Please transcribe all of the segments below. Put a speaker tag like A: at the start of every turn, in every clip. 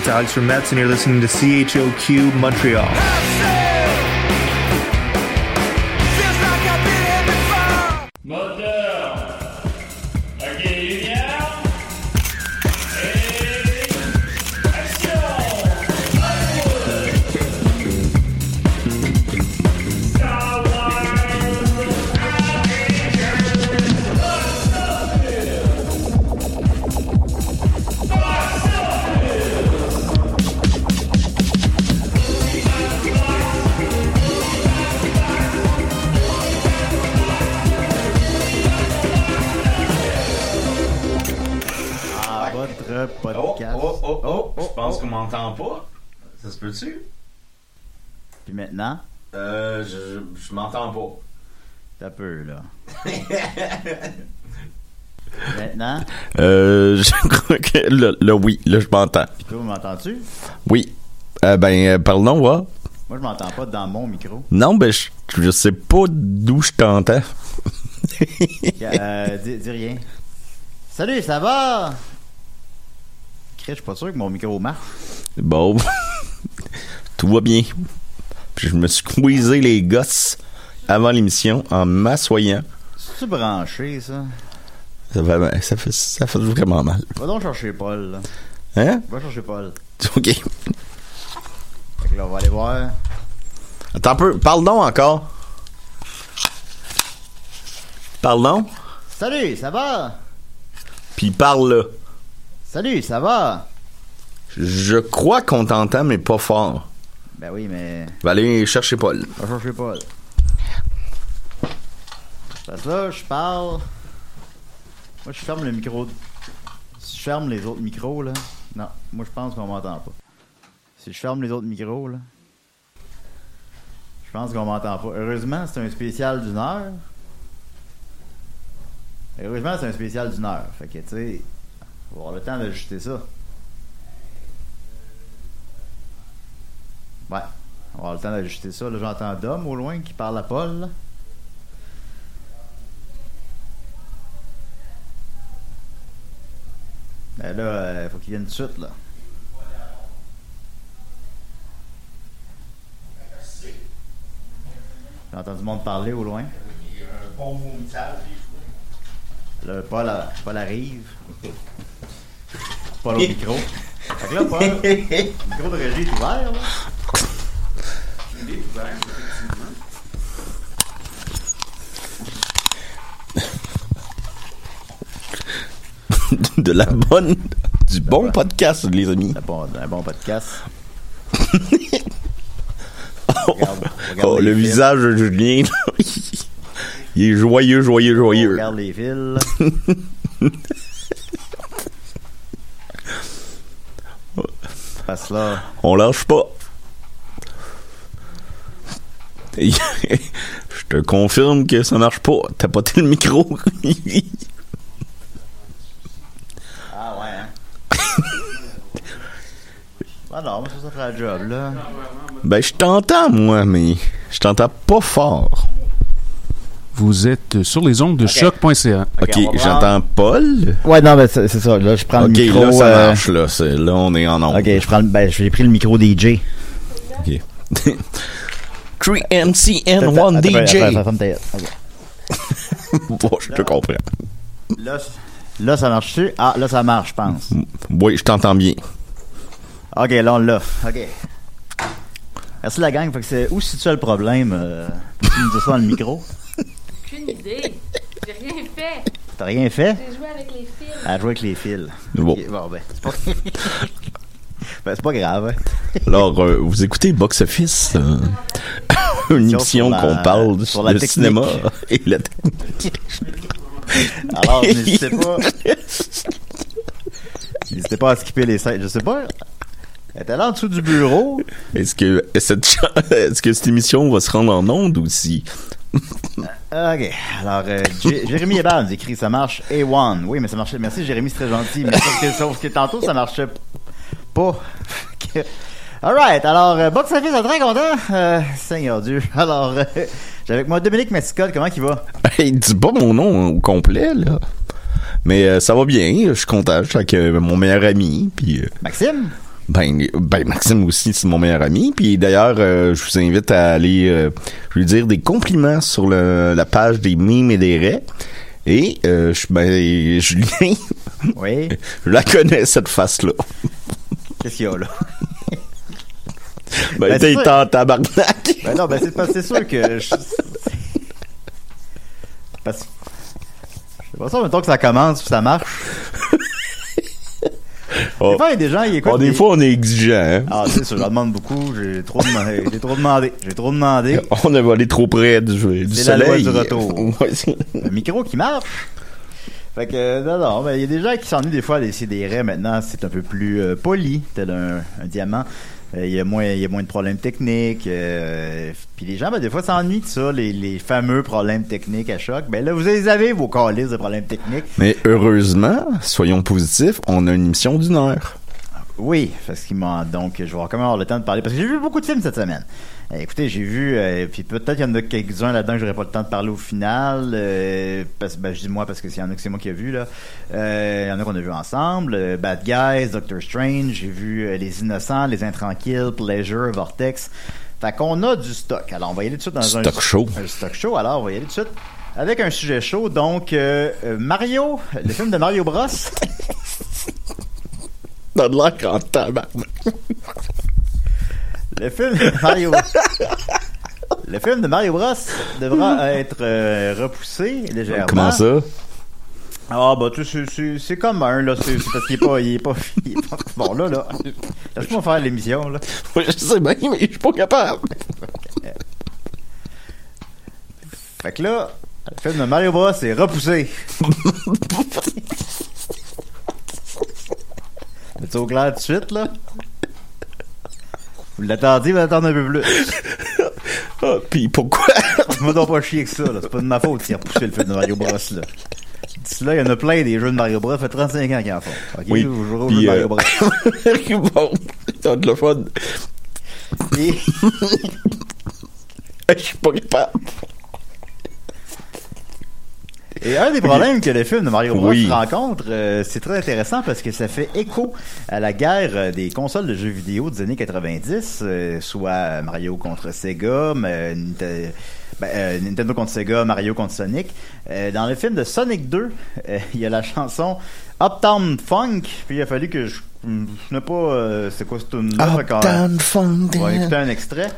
A: It's Alex from Mets, and you're listening to CHOQ Montreal.
B: Peu, là. maintenant,
C: Euh, je crois que là, là, oui, là, je m'entends.
B: puis toi, m'entends-tu?
C: Oui. Euh, ben, euh, pardon, va.
B: Moi, je m'entends pas dans mon micro.
C: Non, ben, je, je sais pas d'où je t'entends.
B: Euh, dis, dis rien. Salut, ça va? Je suis pas sûr que mon micro marche.
C: Bon. Tout va bien. Puis je me suis squeezé les gosses avant l'émission en m'assoyant.
B: C'est-tu branché, ça?
C: Ça fait, ça fait, ça fait vraiment mal.
B: Va donc chercher Paul, là.
C: Hein?
B: Va chercher Paul.
C: OK.
B: Fait que là, on va aller voir.
C: Attends un peu. Parle donc encore. Parle donc.
B: Salut, ça va?
C: Puis parle là.
B: Salut, ça va?
C: Je crois qu'on t'entend, mais pas fort.
B: Ben oui, mais...
C: Va aller chercher Paul.
B: Va chercher Paul. Là, je parle. Moi, je ferme le micro. Si je ferme les autres micros, là. Non, moi, je pense qu'on m'entend pas. Si je ferme les autres micros, là. Je pense qu'on m'entend pas. Heureusement, c'est un spécial d'une heure. Heureusement, c'est un spécial d'une heure. Fait que, tu sais, on va avoir le temps d'ajuster ça. Ouais, on va avoir le temps d'ajuster ça. Là, j'entends Dom au loin qui parle à Paul. là. Ben là, il faut qu'il vienne tout de suite, là. J'entends du monde parler au loin. Là, Paul, a- Paul arrive. Paul au micro. Fait que là, Paul, le micro de régie est ouvert, là.
C: de la bonne, du bon podcast, les amis.
B: Un bon, un bon podcast.
C: Oh,
B: Regarde- regarde
C: oh, le
B: fils.
C: visage de Julien, il est joyeux, joyeux,
B: On
C: joyeux.
B: regarde les fils. Là,
C: On lâche pas. Je te confirme que ça marche pas. T'as pas le micro.
B: Ah ouais, hein? ah non, mais ça, ça fera le job, là.
C: ben, je t'entends, moi, mais je t'entends pas fort.
D: Vous êtes sur les ondes de choc.ca.
C: Ok,
B: on va
C: j'entends Paul?
B: Ouais, non, mais c'est c'est ça. Là, je prends
C: Ok,
B: le micro.
C: là, ça
B: euh,
C: marche, là. C'est- Là, on est en onde.
B: Ok, je prends le, ben, j'ai pris le micro DJ.
C: Ok. 3MC and 1
B: Attends,
C: DJ.
B: attends, attends, attends, attends. Ok.
C: Bon, je te comprends.
B: Là, c- là, ça marche-tu? Ah, là, ça marche, je pense.
C: Oui, je t'entends bien.
B: Ok, là, on l'a. Ok. Merci, la gang. Fait que c'est où si tu as le problème? Euh, tu me dis ça dans le micro?
E: Aucune idée. J'ai rien fait.
B: T'as rien fait?
E: J'ai joué avec les fils.
B: À jouer avec les fils.
C: Bon.
B: Bon, ben, c'est pas... ben, c'est pas grave. hein.
C: Alors, euh, vous écoutez Box Office, euh, une émission qu'on parle de,
B: sur
C: de cinéma et la technique.
B: Alors, n'hésitez pas. N'hésitez pas à skipper les scènes. Je sais pas. Elle était là en dessous du bureau.
C: Est-ce que cette est-ce que cette émission va se rendre en onde aussi?
B: Ah, Ok. Alors, euh, Jérémy nous écrit ça marche A1. Oui, mais ça marchait. Merci, Jérémy, c'est très gentil. Mais sauf que, sauf que tantôt, ça marchait pas. Alright. Alors, euh, Box Office est très content. Euh, Seigneur Dieu. Alors, euh, j'ai avec moi Dominique Mascotte. Comment il va?
C: Hey, dis pas mon nom au complet là. Mais euh, ça va bien, je suis content, je suis avec mon meilleur ami puis
B: Maxime?
C: Ben, ben Maxime aussi, c'est mon meilleur ami. Puis d'ailleurs, euh, je vous invite à aller euh, lui dire des compliments sur le- la page des mimes et des raies. Et euh, je, ben, Julien,
B: Oui.
C: je la connais cette face-là.
B: Qu'est-ce qu'il y a là?
C: Ben,
B: Ben,
C: t'es en tabarnak.
B: Ben non, ben c'est que c'est sûr que. Je... Parce que. C'est pas ça, mettons que ça commence ça marche.
C: Oh.
B: Des fois, il y a des gens, ils écoutent.
C: Bon, des
B: des-
C: fois, on est exigeant. Hein?
B: Ah, c'est ça, je leur demande beaucoup. J'ai trop demandé. J'ai trop demandé. J'ai trop demandé.
C: On a volé trop près du, du
B: C'est la loi
C: soleil.
B: du retour. Un micro qui marche. Fait que, euh, non, non, ben, il y a des gens qui s'ennuient des fois des raies maintenant, c'est un peu plus euh, poli, tel un, un diamant. Euh, Il y, a moins, il y a moins de problèmes techniques. euh, Puis les gens, ben, des fois, s'ennuient de ça, les, les fameux problèmes techniques à choc. Ben là, vous les avez, vos calices de problèmes techniques.
C: Mais heureusement, soyons positifs, on a une émission d'une heure.
B: Oui, parce qu'il m'a donc je vais quand même avoir le temps de parler parce que j'ai vu beaucoup de films cette semaine. Euh, écoutez, j'ai vu euh, puis peut-être qu'il y en a quelques-uns là-dedans que j'aurais pas le temps de parler au final euh, parce ben je dis moi parce que s'il y en a que c'est moi qui ai vu là. Euh, il y en a qu'on a vu ensemble, euh, Bad Guys, Doctor Strange, j'ai vu euh, Les Innocents, Les Intranquilles, Pleasure, Vortex. Fait qu'on a du stock. Alors on va y aller tout de suite dans un
C: Stock chaud.
B: un stock chaud. Alors on va y aller tout de suite avec un sujet chaud donc euh, Mario, le film de Mario Bros.
C: De l'air qu'en tabarnak.
B: Le film de Mario Le film de Mario Bros devra être euh, repoussé légèrement.
C: Comment ça?
B: Ah bah tu sais, c'est- c'est c'est comme un là, c'est parce qu'il est pas il est pas, il est pas- bon là là. Laisse-moi faire l'émission là.
C: Je sais bien, mais je suis pas capable.
B: Fait que là, le film de Mario Bros est repoussé. Es-tu au clair tout de suite là? Vous l'attendiez, vous l'attendez un peu plus.
C: Ah, Puis pourquoi?
B: Moi, donc pas chier que ça, là. C'est pas de ma faute s'il a repoussé le film de Mario Bros, là. D'ici là, il y en a plein des jeux de Mario Bros. Ça fait 35 ans qu'ils en font. OK?
C: Oui.
B: Vous jouerez au jeu de
C: euh,
B: Mario Bros.
C: bon, t'as de la fun.
B: Et-
C: Je suis pas capable.
B: Et un des problèmes que le film de Mario Bros
C: Oui.
B: rencontre, euh, c'est très intéressant parce que ça fait écho à la guerre euh, des consoles de jeux vidéo des années 90, euh, soit Mario contre Sega, mais, ben, euh, Nintendo contre Sega, Mario contre Sonic. Euh, dans le film de Sonic 2, euh, il y a la chanson Uptown Funk, puis il a fallu que je je ne pas euh, c'est quoi ce tune là
C: Uptown Funk.
B: on va écouter un extrait.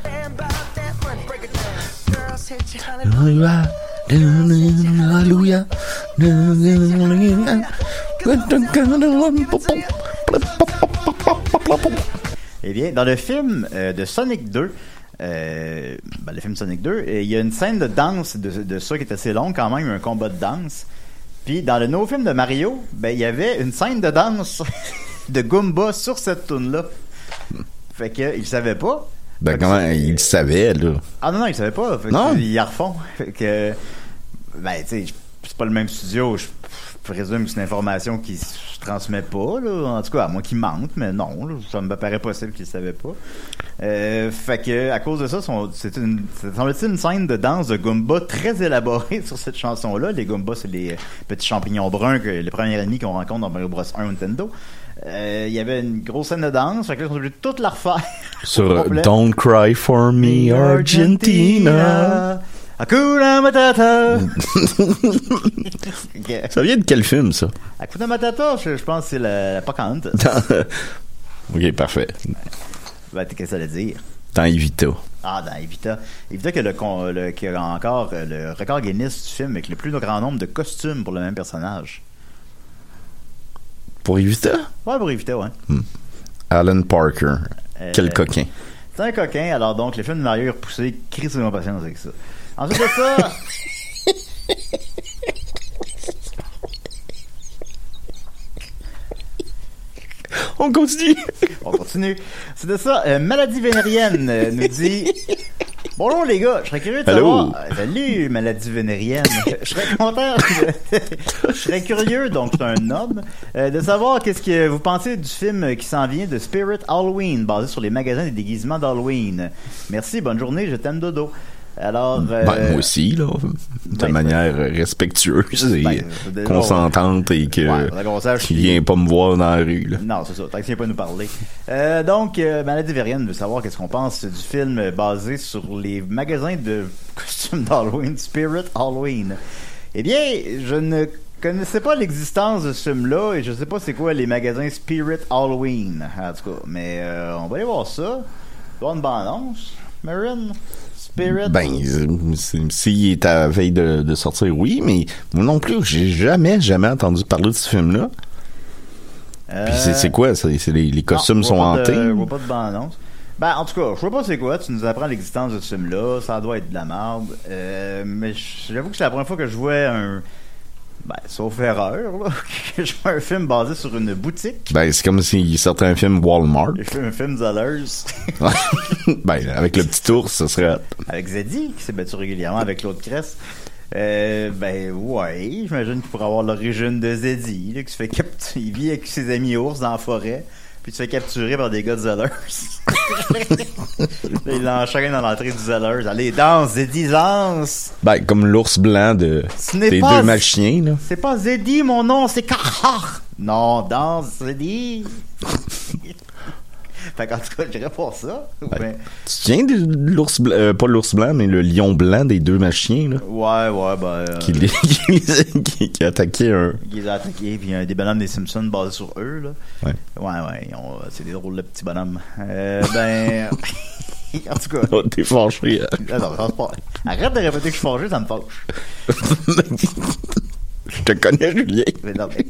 C: Hallelujah.
B: Eh bien, dans le film euh, de Sonic 2, euh, ben, le film Sonic 2, euh, il y a une scène de danse de, de ça qui est assez longue quand même, un combat de danse. Puis dans le nouveau film de Mario, ben il y avait une scène de danse de Goomba sur cette tune là. Fait que il savait pas.
C: Ben comment il savait, là?
B: Ah non non, il savait pas. Fait
C: Non?
B: ils la refont. Fait que ben tu sais, c'est pas le même studio, je présume que c'est une information qui se transmet pas là, en tout cas à moins qu'il mente, mais non, là, ça me paraît possible qu'il savait pas. Euh, fait que à cause de ça, c'est une, ça semble-t-il une scène de danse de Goomba très élaborée sur cette chanson-là. Les Goombas, c'est les petits champignons bruns, que, les premiers ennemis qu'on rencontre dans Mario Bros 1 Nintendo. Euh, Il y avait une grosse scène de danse, fait que là, ils sont obligés de toute la refaire.
C: Sur euh. Don't Cry for Me, Argentina.
B: Hakuna Matata.
C: Ça vient de quel film, ça?
B: Hakuna Matata, je, je pense que c'est la, la Pocahontas.
C: ok, parfait.
B: Ben, qu'est-ce que ça veut dire?
C: Dans Evita.
B: Ah, dans Evita. Evita qui a, le- qui a encore euh, le record Guinness du film avec le plus grand nombre de costumes pour le même personnage.
C: Pour Evita?
B: Ouais, pour Evita, ouais.
C: Alan Parker.
B: Euh,
C: Quel coquin.
B: C'est un coquin, alors donc le film de Mario est repoussé, crise de patience avec ça. Ensuite de ça.
C: On continue.
B: On continue. C'est de ça. euh, maladie vénérienne euh, nous dit. Bonjour les gars, je serais curieux de savoir. Euh, Salut, maladie vénérienne? je serais content. je serais curieux, donc c'est un homme, euh, de savoir qu'est-ce que vous pensez du film qui s'en vient de Spirit Halloween, basé sur les magasins des déguisements d'Halloween. Merci, bonne journée, je t'aime dodo. Alors, euh,
C: Ben, moi aussi, là, de
B: ben,
C: manière respectueuse et
B: Ben,
C: consentante et que
B: Ouais, qui-
C: vient pas me voir dans la rue. Là.
B: Non, c'est ça. Tant qu'il vient pas nous parler. Euh, donc, euh, Maladie Verienne veut savoir qu'est-ce qu'on pense du film euh, basé sur les magasins de costumes d'Halloween, Spirit Halloween. Eh bien, je ne connaissais pas l'existence de ce film-là et je sais pas c'est quoi les magasins Spirit Halloween, en tout cas. Mais euh, on va aller voir ça. Il va y avoir une bande-annonce. Marin? Spirit?
C: Ben, euh, s'il est à la veille de, de sortir, oui, mais moi non plus, j'ai jamais, jamais entendu parler de ce film-là.
B: Euh,
C: Puis c'est- c'est quoi? C'est les, les costumes
B: Non,
C: sont hantés?
B: Je vois pas de bande-annonce. Ben, en tout cas, je vois pas c'est quoi. Tu nous apprends l'existence de ce film-là. Ça doit être de la merde. Euh, mais j'avoue que c'est la première fois que je vois un. Ben, sauf erreur, là, je vois un film basé sur une boutique.
C: Ben, c'est comme s'il sortait un film Walmart.
B: J'ai fait un film Zellers
C: ben, avec le petit ours, ce serait...
B: avec Zeddy, qui s'est battu régulièrement avec Claude Cress. Euh, ben, ouais, j'imagine qu'il pourrait avoir l'origine de Zeddy, là, qui se fait capturer. Il vit avec ses amis ours dans la forêt, puis se fait capturer par des gars de Zellers. Il l'enchaîne dans l'entrée du Zellers. Allez, danse, Zeddy, danse!
C: Ben, comme l'ours blanc de,
B: Ce
C: des
B: pas-
C: deux magiciens, là.
B: C'est pas Zeddy, mon nom, c'est Carhar! Non, danse, Zeddy! fait qu'en tout cas, j'irais pour ça.
C: Tu te souviens de l'ours blanc, euh, pas l'ours blanc, mais le lion blanc des deux magiciens, là?
B: ouais, ouais, ben. euh,
C: Qui, les- qui, qui, qui a attaqué un...
B: qui les a attaqués, puis un des bonhommes des Simpsons basé sur eux, là.
C: Ouais.
B: Ouais, ouais, ont- c'est des drôles de petits bonhommes. Euh, ben. en tout cas.
C: Oh, T'es fâché. hein?
B: Se passe. Arrête de répéter que je suis fâché, ça me fâche.
C: Je te connais, Julien.
B: Mais non, mais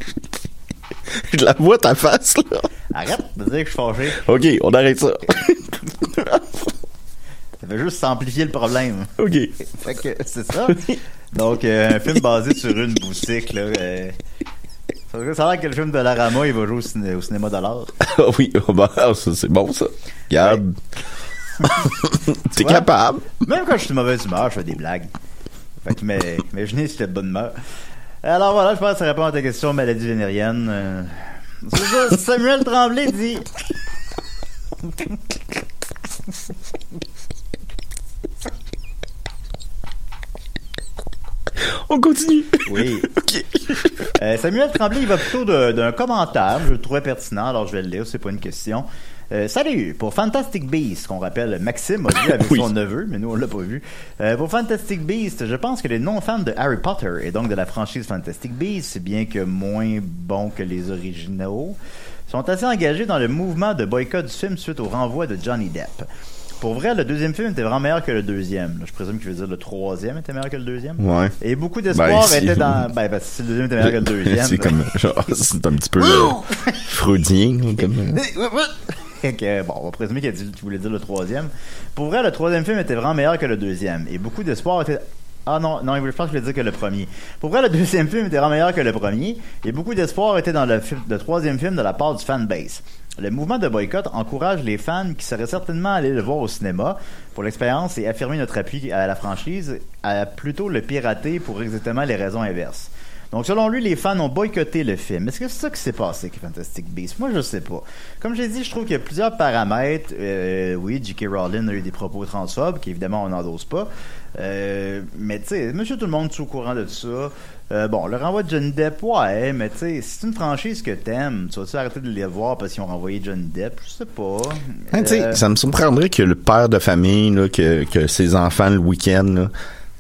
C: Je la vois, ta face, là.
B: arrête de dire que je suis fâché.
C: OK, on arrête ça.
B: Ça fait juste amplifier le problème.
C: OK.
B: Fait que c'est ça. Donc, euh, un film basé sur une boutique, là. euh, ça a l'air que le film de Larama, il va jouer au, ciné- au cinéma de l'art.
C: Ah oui, oh, bah, c'est bon, ça. Regarde. T'es
B: vois?
C: capable.
B: Même quand je suis de mauvaise humeur, je fais des blagues. Fait que, mais, imaginez si j'étais de bonne humeur. Alors voilà, je pense que ça répond à ta question, maladie vénérienne. Euh, c'est ça, Samuel Tremblay dit.
C: On continue.
B: Oui.
C: OK.
B: Euh, Samuel Tremblay, il va plutôt d'un commentaire. Je le trouvais pertinent, alors je vais le lire, c'est pas une question. Euh, salut, pour Fantastic Beast, qu'on rappelle, Maxime a vu avec
C: Oui.
B: son neveu, mais nous on l'a pas vu. Euh, pour Fantastic Beast, je pense que les non-fans de Harry Potter et donc de la franchise Fantastic Beast, bien que moins bons que les originaux, sont assez engagés dans le mouvement de boycott du film suite au renvoi de Johnny Depp. Pour vrai, le deuxième film était vraiment meilleur que le deuxième. Je présume qu'il veut dire le troisième était meilleur que le deuxième.
C: Ouais.
B: Et beaucoup d'espoir
C: Ben, si.
B: était dans. Ben, parce que si le deuxième était meilleur que le deuxième.
C: C'est comme, genre, c'est un petit peu euh, freudien, comme,
B: Fait que, bon, on va présumer qu'il voulait dire le troisième. Pour vrai, le troisième film était vraiment meilleur que le deuxième. Et beaucoup d'espoir était. Ah non, non, je pense qu'il voulait dire que le premier. Pour vrai, le deuxième film était vraiment meilleur que le premier. Et beaucoup d'espoir était dans le, le troisième film de la part du fanbase. Le mouvement de boycott encourage les fans qui seraient certainement allés le voir au cinéma pour l'expérience et affirmer notre appui à la franchise à plutôt le pirater pour exactement les raisons inverses. Donc, selon lui, les fans ont boycotté le film. Est-ce que c'est ça qui s'est passé avec Fantastic Beasts? Moi, je sais pas. Comme j'ai dit, je trouve qu'il y a plusieurs paramètres. Euh, oui, J.K. Rowling a eu des propos transphobes, qu'évidemment, on n'endosse pas. Euh, mais, tu sais, monsieur tout le monde est au courant de ça. Euh, bon, le renvoi de Johnny Depp, ouais, mais tu sais, si c'est une franchise que t'aimes, tu vas-tu arrêter de les voir parce qu'ils ont renvoyé Johnny Depp? Je sais pas.
C: Hein, tu sais,
B: Euh,
C: ça me surprendrait que le père de famille, là, que, que ses enfants le week-end,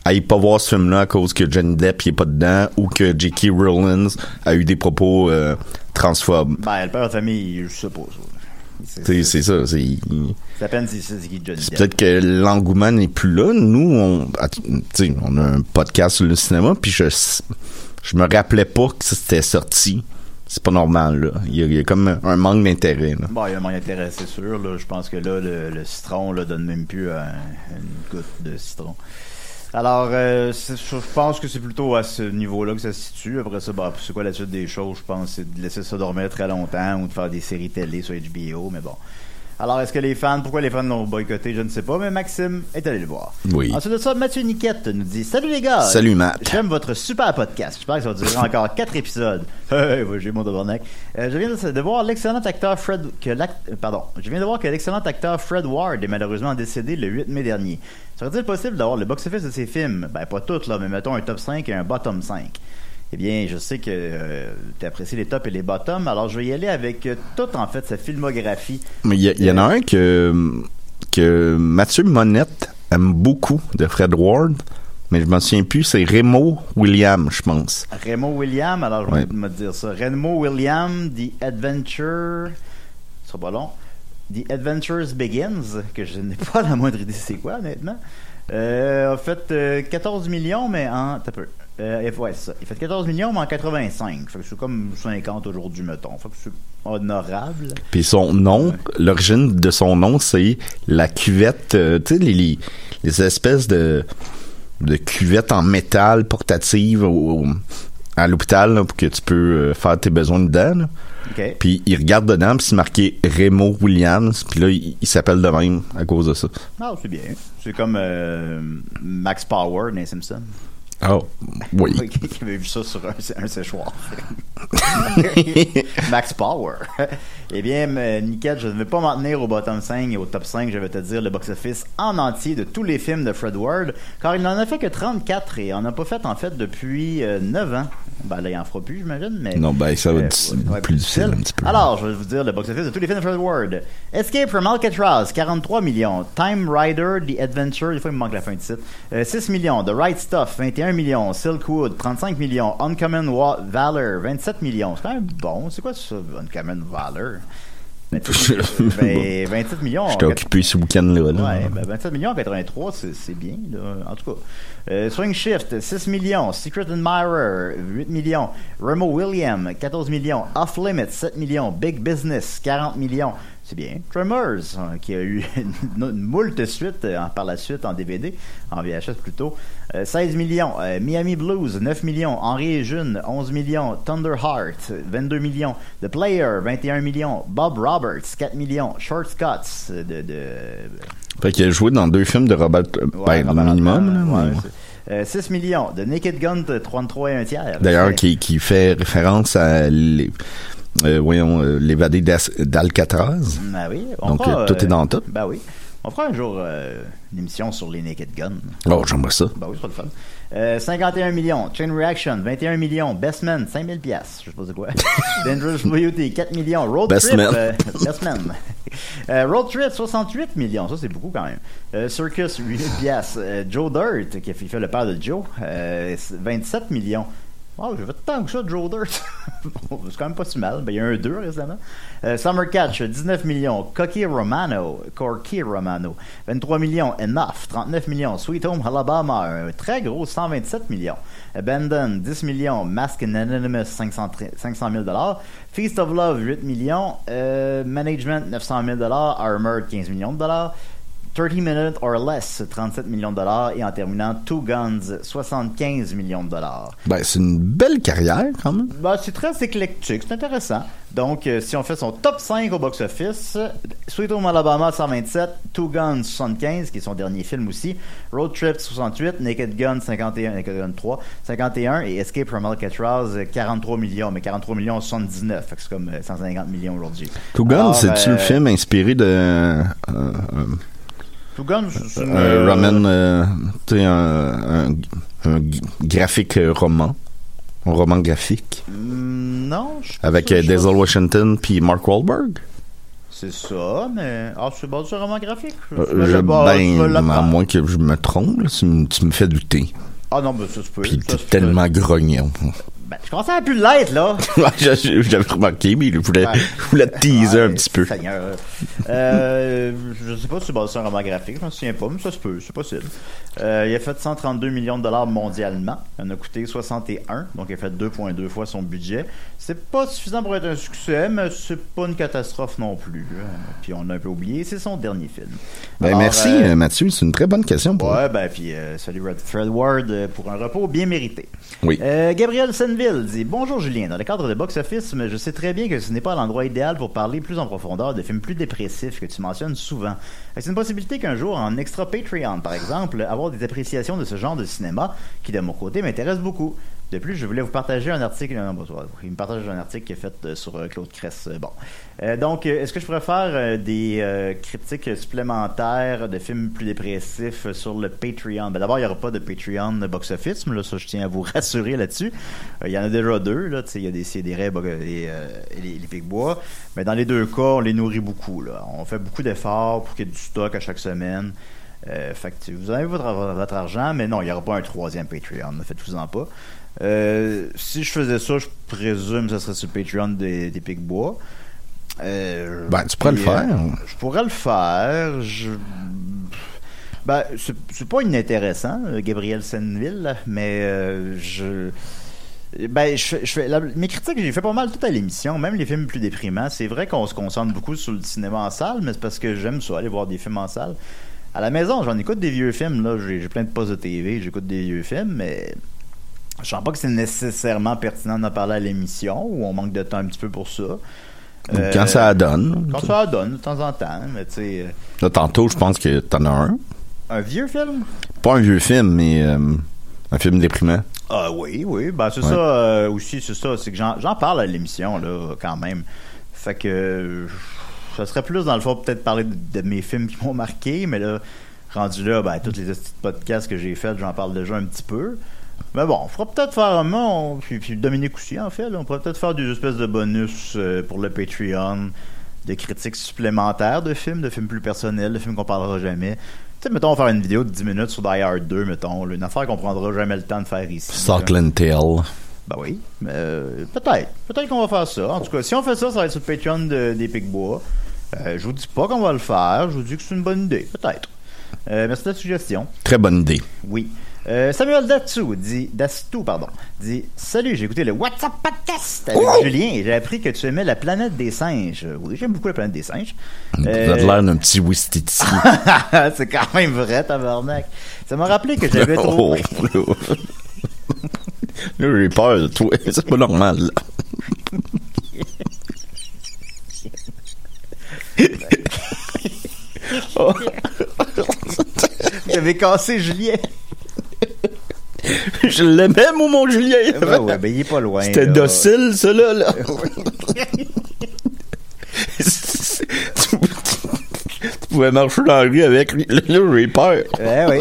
C: là, aillent pas voir ce film-là à cause que Johnny Depp il est pas dedans ou que J.K. Rowling a eu des propos euh, transphobes.
B: Ben, le père de famille, je ça. C'est-
C: ça. C'est
B: C'est à peine si c'est qui Johnny
C: c'est
B: Depp.
C: peut-être que l'engouement n'est plus là. Nous, on, tu sais, on a un podcast sur le cinéma, puis je, je me rappelais pas que c'était sorti. C'est pas normal, là. Il y a, il y a comme un manque d'intérêt, là.
B: Bon, il y a un manque d'intérêt, c'est sûr. Là. Je pense que là, le, le citron là, donne même plus un- une goutte de citron. Alors, euh, je pense que c'est plutôt à ce niveau-là que ça se situe. Après ça, bah, c'est quoi la suite des choses? Je pense c'est de laisser ça dormir très longtemps ou de faire des séries télé sur HBO, mais bon. Alors, est-ce que les fans, pourquoi les fans l'ont boycotté, je ne sais pas, mais Maxime est allé le voir.
C: Oui.
B: Ensuite de ça, Mathieu Niquette nous dit Salut les gars.
C: Salut, Matt.
B: J'aime votre super podcast. J'espère que ça va durer encore quatre épisodes. Hey, ouais, j'ai mon. Euh, je viens de, de voir l'excellent acteur Fred. Que euh, pardon. Je viens de voir que l'excellent acteur Fred Ward est malheureusement décédé le 8 mai dernier. Serait-il possible d'avoir le box-office de ses films? Ben, pas toutes, là, mais mettons un top 5 et un bottom 5. Eh bien, je sais que tu apprécies les tops et les bottoms, alors je vais y aller avec euh, toute, en fait, sa filmographie.
C: Mais il y, en a un que, que Mathieu Monette aime beaucoup de Fred Ward, mais je m'en souviens plus, c'est Remo Williams, je pense.
B: Remo Williams, alors je vais me dire ça. Remo Williams, The Adventure. Ce sera pas long. The Adventures Begins, que je n'ai pas la moindre idée c'est quoi, honnêtement. Euh, a fait euh, 14 millions, mais en. T'as peu. Euh, ouais, c'est ça. Il fait 14 millions, mais en 85. Fait que c'est comme 50 aujourd'hui, mettons. Fait que c'est honorable.
C: Puis son nom, l'origine de son nom, c'est la cuvette, euh, tu sais, les, les, espèces de, de cuvettes en métal portatives au- au- à l'hôpital là, pour que tu peux euh, faire tes besoins dedans. là. Puis il regarde dedans, puis c'est marqué Remo Williams, puis là, il, il s'appelle de même à cause de ça.
B: Ah, c'est bien. C'est comme euh, Max Power dans les Simpsons.
C: Oh, oui.
B: Qui avait vu ça sur un, un séchoir. Max Power. Eh bien, euh, Niket, je ne vais pas m'en tenir au bottom 5 et au top 5. Je vais te dire le box-office en entier de tous les films de Fred Ward, car il n'en a fait que 34 et en a pas fait, en fait, depuis euh, 9 ans. Ben là, il en fera plus, j'imagine, mais...
C: Non, ben, ça va
B: Euh,
C: être
B: ouais,
C: plus difficile un petit peu.
B: Alors, je vais vous dire le box-office de tous les films de Fred Ward. Escape from Alcatraz, 43 millions. Time Rider, The Adventure, des fois il me manque la fin du titre. Euh, 6 millions. The Right Stuff, 21 millions. Silkwood, 35 millions. Uncommon Wa- Valor, 27 millions. C'est quand même bon. C'est quoi ça, Uncommon Valor? 27, ben, 27 millions.
C: J'étais occupé ce week-end-là. là.
B: Ouais, ben 27 millions en 83, c'est bien. Là. En tout cas, Euh, Swing Shift, 6 millions. Secret Admirer, 8 millions. Remo Williams, 14 millions. Off Limits, 7 millions. Big Business, 40 millions. C'est bien. Tremors, hein, qui a eu une, une moult suite euh, par la suite en DVD, en VHS plutôt. Euh, 16 millions. Euh, Miami Blues, 9 millions. Henri et June, 11 millions. Thunder Heart, 22 millions. The Player, 21 millions. Bob Roberts, 4 millions. Short Scots, euh, de, de
C: Fait qu'il a joué dans deux films de Robert, euh,
B: Ouais,
C: ben,
B: Robert
C: minimum. Là,
B: ouais, euh, 6 millions. De Naked Gun, de 33 et un tiers.
C: D'ailleurs,
B: C'est-
C: qui, qui fait référence à les, euh, voyons, euh, l'évadé d'Alcatraz.
B: Ben oui.
C: Donc, euh, tout est dans tout.
B: Ben oui. On fera un jour euh, une émission sur les Naked Gun.
C: Oh, j'aimerais ça.
B: Ben oui, ce sera le fun. Euh, 51 millions. Chain Reaction, 21 millions. Best Man, 5000 piastres. Je sais pas c'est quoi. Dangerous Beauty, 4 millions. Road
C: Best
B: Trip.
C: Man.
B: euh, Best Man. Euh, Road Trip, 68 millions. Ça, c'est beaucoup quand même. Euh, Circus, 8000 piastres. Euh, Joe Dirt, qui fait le père de Joe, euh, 27 millions. Wow, j'ai fait tant que ça, Joe Dirt. C'est quand même pas si mal. Ben, il y a un 2 récemment. Euh, Summer Catch, 19 millions. Cocky Romano, Corky Romano, 23 millions. Enough, 39 millions. Sweet Home Alabama, un très gros 127 millions. Abandon, 10 millions. Mask Anonymous, 500 000 Feast of Love, 8 millions. Euh, Management, 900 000 Armored, 15 millions de dollars. 30 Minutes or Less, 37 millions de dollars. Et en terminant, Two Guns, 75 millions de dollars.
C: Ben, c'est une belle carrière, quand même.
B: Bah, c'est très éclectique, c'est intéressant. Donc, euh, si on fait son top 5 au box-office, Sweet Home Alabama 127, Two Guns 75, qui est son dernier film aussi, Road Trip 68, Naked Gun 51, Naked Gun 3, 51 et Escape from Alcatraz euh, 43 millions, mais 43 millions 79, fait que c'est comme euh, 150 millions aujourd'hui.
C: Two Guns, c'est-tu
B: euh,
C: le film inspiré de euh, euh,
B: Two Guns, c'est une,
C: un
B: euh,
C: roman, euh, tu sais, un, un, un graphique euh, roman, un roman graphique,
B: hmm, non, je
C: avec euh. Denzel Washington puis Mark Wahlberg?
B: C'est ça, mais ah, c'est bon, c'est un roman graphique.
C: Euh, je,
B: me
C: ben, à moins que je me trompe, là, tu, me- tu me fais douter.
B: Ah non, ben ça se peut.
C: Puis t'es tellement grognon.
B: Ben, je commençais à plus l'être, là.
C: J'avais remarqué, mais je voulais,
B: Ouais.
C: je voulais te teaser un petit peu.
B: Seigneur. Euh, je sais pas si c'est basé sur un roman graphique, je m'en souviens pas, mais ça se peut, c'est possible. Euh, il a fait 132 millions de dollars mondialement. Il en a coûté 61, donc il a fait 2,2 fois son budget. C'est pas suffisant pour être un succès, mais c'est pas une catastrophe non plus. Puis on a un peu oublié, c'est son dernier film.
C: Ben,
B: Alors,
C: merci,
B: euh,
C: euh, Mathieu. C'est une très bonne question pour
B: Ouais, ben, puis salut Red- Fred Ward pour un repos bien mérité.
C: Oui.
B: Gabriel Senville Emile dit Bonjour Julien, dans le cadre de Box Office, je sais très bien que ce n'est pas l'endroit idéal pour parler plus en profondeur de films plus dépressifs que tu mentionnes souvent. Est-ce une possibilité qu'un jour, en extra Patreon par exemple, avoir des appréciations de ce genre de cinéma qui, de mon côté, m'intéresse beaucoup de plus, je voulais vous partager un article. non, bon, il me partage un article qui est fait euh, sur euh, Claude Cress. euh, bon. Donc, est-ce que je pourrais faire des critiques supplémentaires de films plus dépressifs sur le Patreon? Ben, D'abord, il n'y aura pas de Patreon de box-office, ça, je tiens à vous rassurer là-dessus. Il y en a déjà deux, là. Il y a des CDR et les, les Picbois. Mais dans les deux cas, on les nourrit beaucoup, là. On fait beaucoup d'efforts pour qu'il y ait du stock à chaque semaine. Fait que vous avez votre, votre argent, mais non, il n'y aura pas un troisième Patreon. Ne faites-vous-en pas. Euh, si je faisais ça, je présume que ce serait sur Patreon des, des Picbois. Euh,
C: Ben, tu pourrais le
B: puis, euh,
C: faire.
B: je pourrais le faire. Je... Ben, c'est pas inintéressant, Gabriel Senville, là, mais je. Ben, je, fais- je fais, la- mes critiques, j'ai fait pas mal tout à l'émission, même les films plus déprimants. C'est vrai qu'on se concentre beaucoup sur le cinéma en salle, mais c'est parce que j'aime ça, aller voir des films en salle. À la maison, j'en écoute des vieux films, là. J'ai j'ai plein de postes de TV, j'écoute des vieux films, mais je sens pas que c'est nécessairement pertinent d'en parler à l'émission, ou on manque de temps un petit peu pour ça. Euh,
C: Quand ça donne.
B: Quand ça donne, de temps en temps, mais tu sais, euh,
C: Là, tantôt, je pense que t'en as un.
B: un vieux film?
C: Pas un vieux film, mais euh, un film déprimant.
B: Ah oui, oui, ben c'est
C: Ouais.
B: ça euh, aussi, c'est ça, c'est que j'en parle à l'émission, là, quand même. Fait que ça serait plus, dans le fond, peut-être parler de, de mes films qui m'ont marqué, mais là, rendu là, ben, tous les petits podcasts que j'ai faits, j'en parle déjà un petit peu. Mais bon, on fera peut-être faire un moment, puis, puis Dominique aussi, en fait, là, on pourrait peut-être faire des espèces de bonus euh, pour le Patreon, de critiques supplémentaires de films, de films plus personnels, de films qu'on parlera jamais. Tu sais, mettons, on va faire une vidéo de 10 minutes sur Die Hard 2, mettons, là, une affaire qu'on prendra jamais le temps de faire ici. là.
C: Stockland Tale.
B: Ben oui, mais euh, peut-être. Peut-être qu'on va faire ça. En tout cas, si on fait ça, ça va être sur le Patreon de, des Picbois. Euh, je vous dis pas qu'on va le faire, je vous dis que c'est une bonne idée, peut-être. Euh, merci de la suggestion.
C: Très bonne idée.
B: Oui. Euh, Samuel Datsou dit, Dastou, pardon, dit Salut, j'ai écouté le WhatsApp podcast avec Julien et j'ai appris que tu aimais la planète des singes. Oui, j'aime beaucoup la planète des singes.
C: Vous
B: Euh,
C: l'air d'un petit Wistiti.
B: c'est quand même vrai, tabarnak. Ça m'a rappelé que j'avais trop.
C: Oh, là, j'ai peur de toi. C'est pas normal. là.
B: J'avais cassé Julien.
C: Je l'aimais, moi, mon Julien.
B: Ben ouais, ben il est pas loin.
C: C'était docile, ça, là. tu, pouvais marcher dans la rue avec lui. Là, j'ai peur.
B: Eh oui.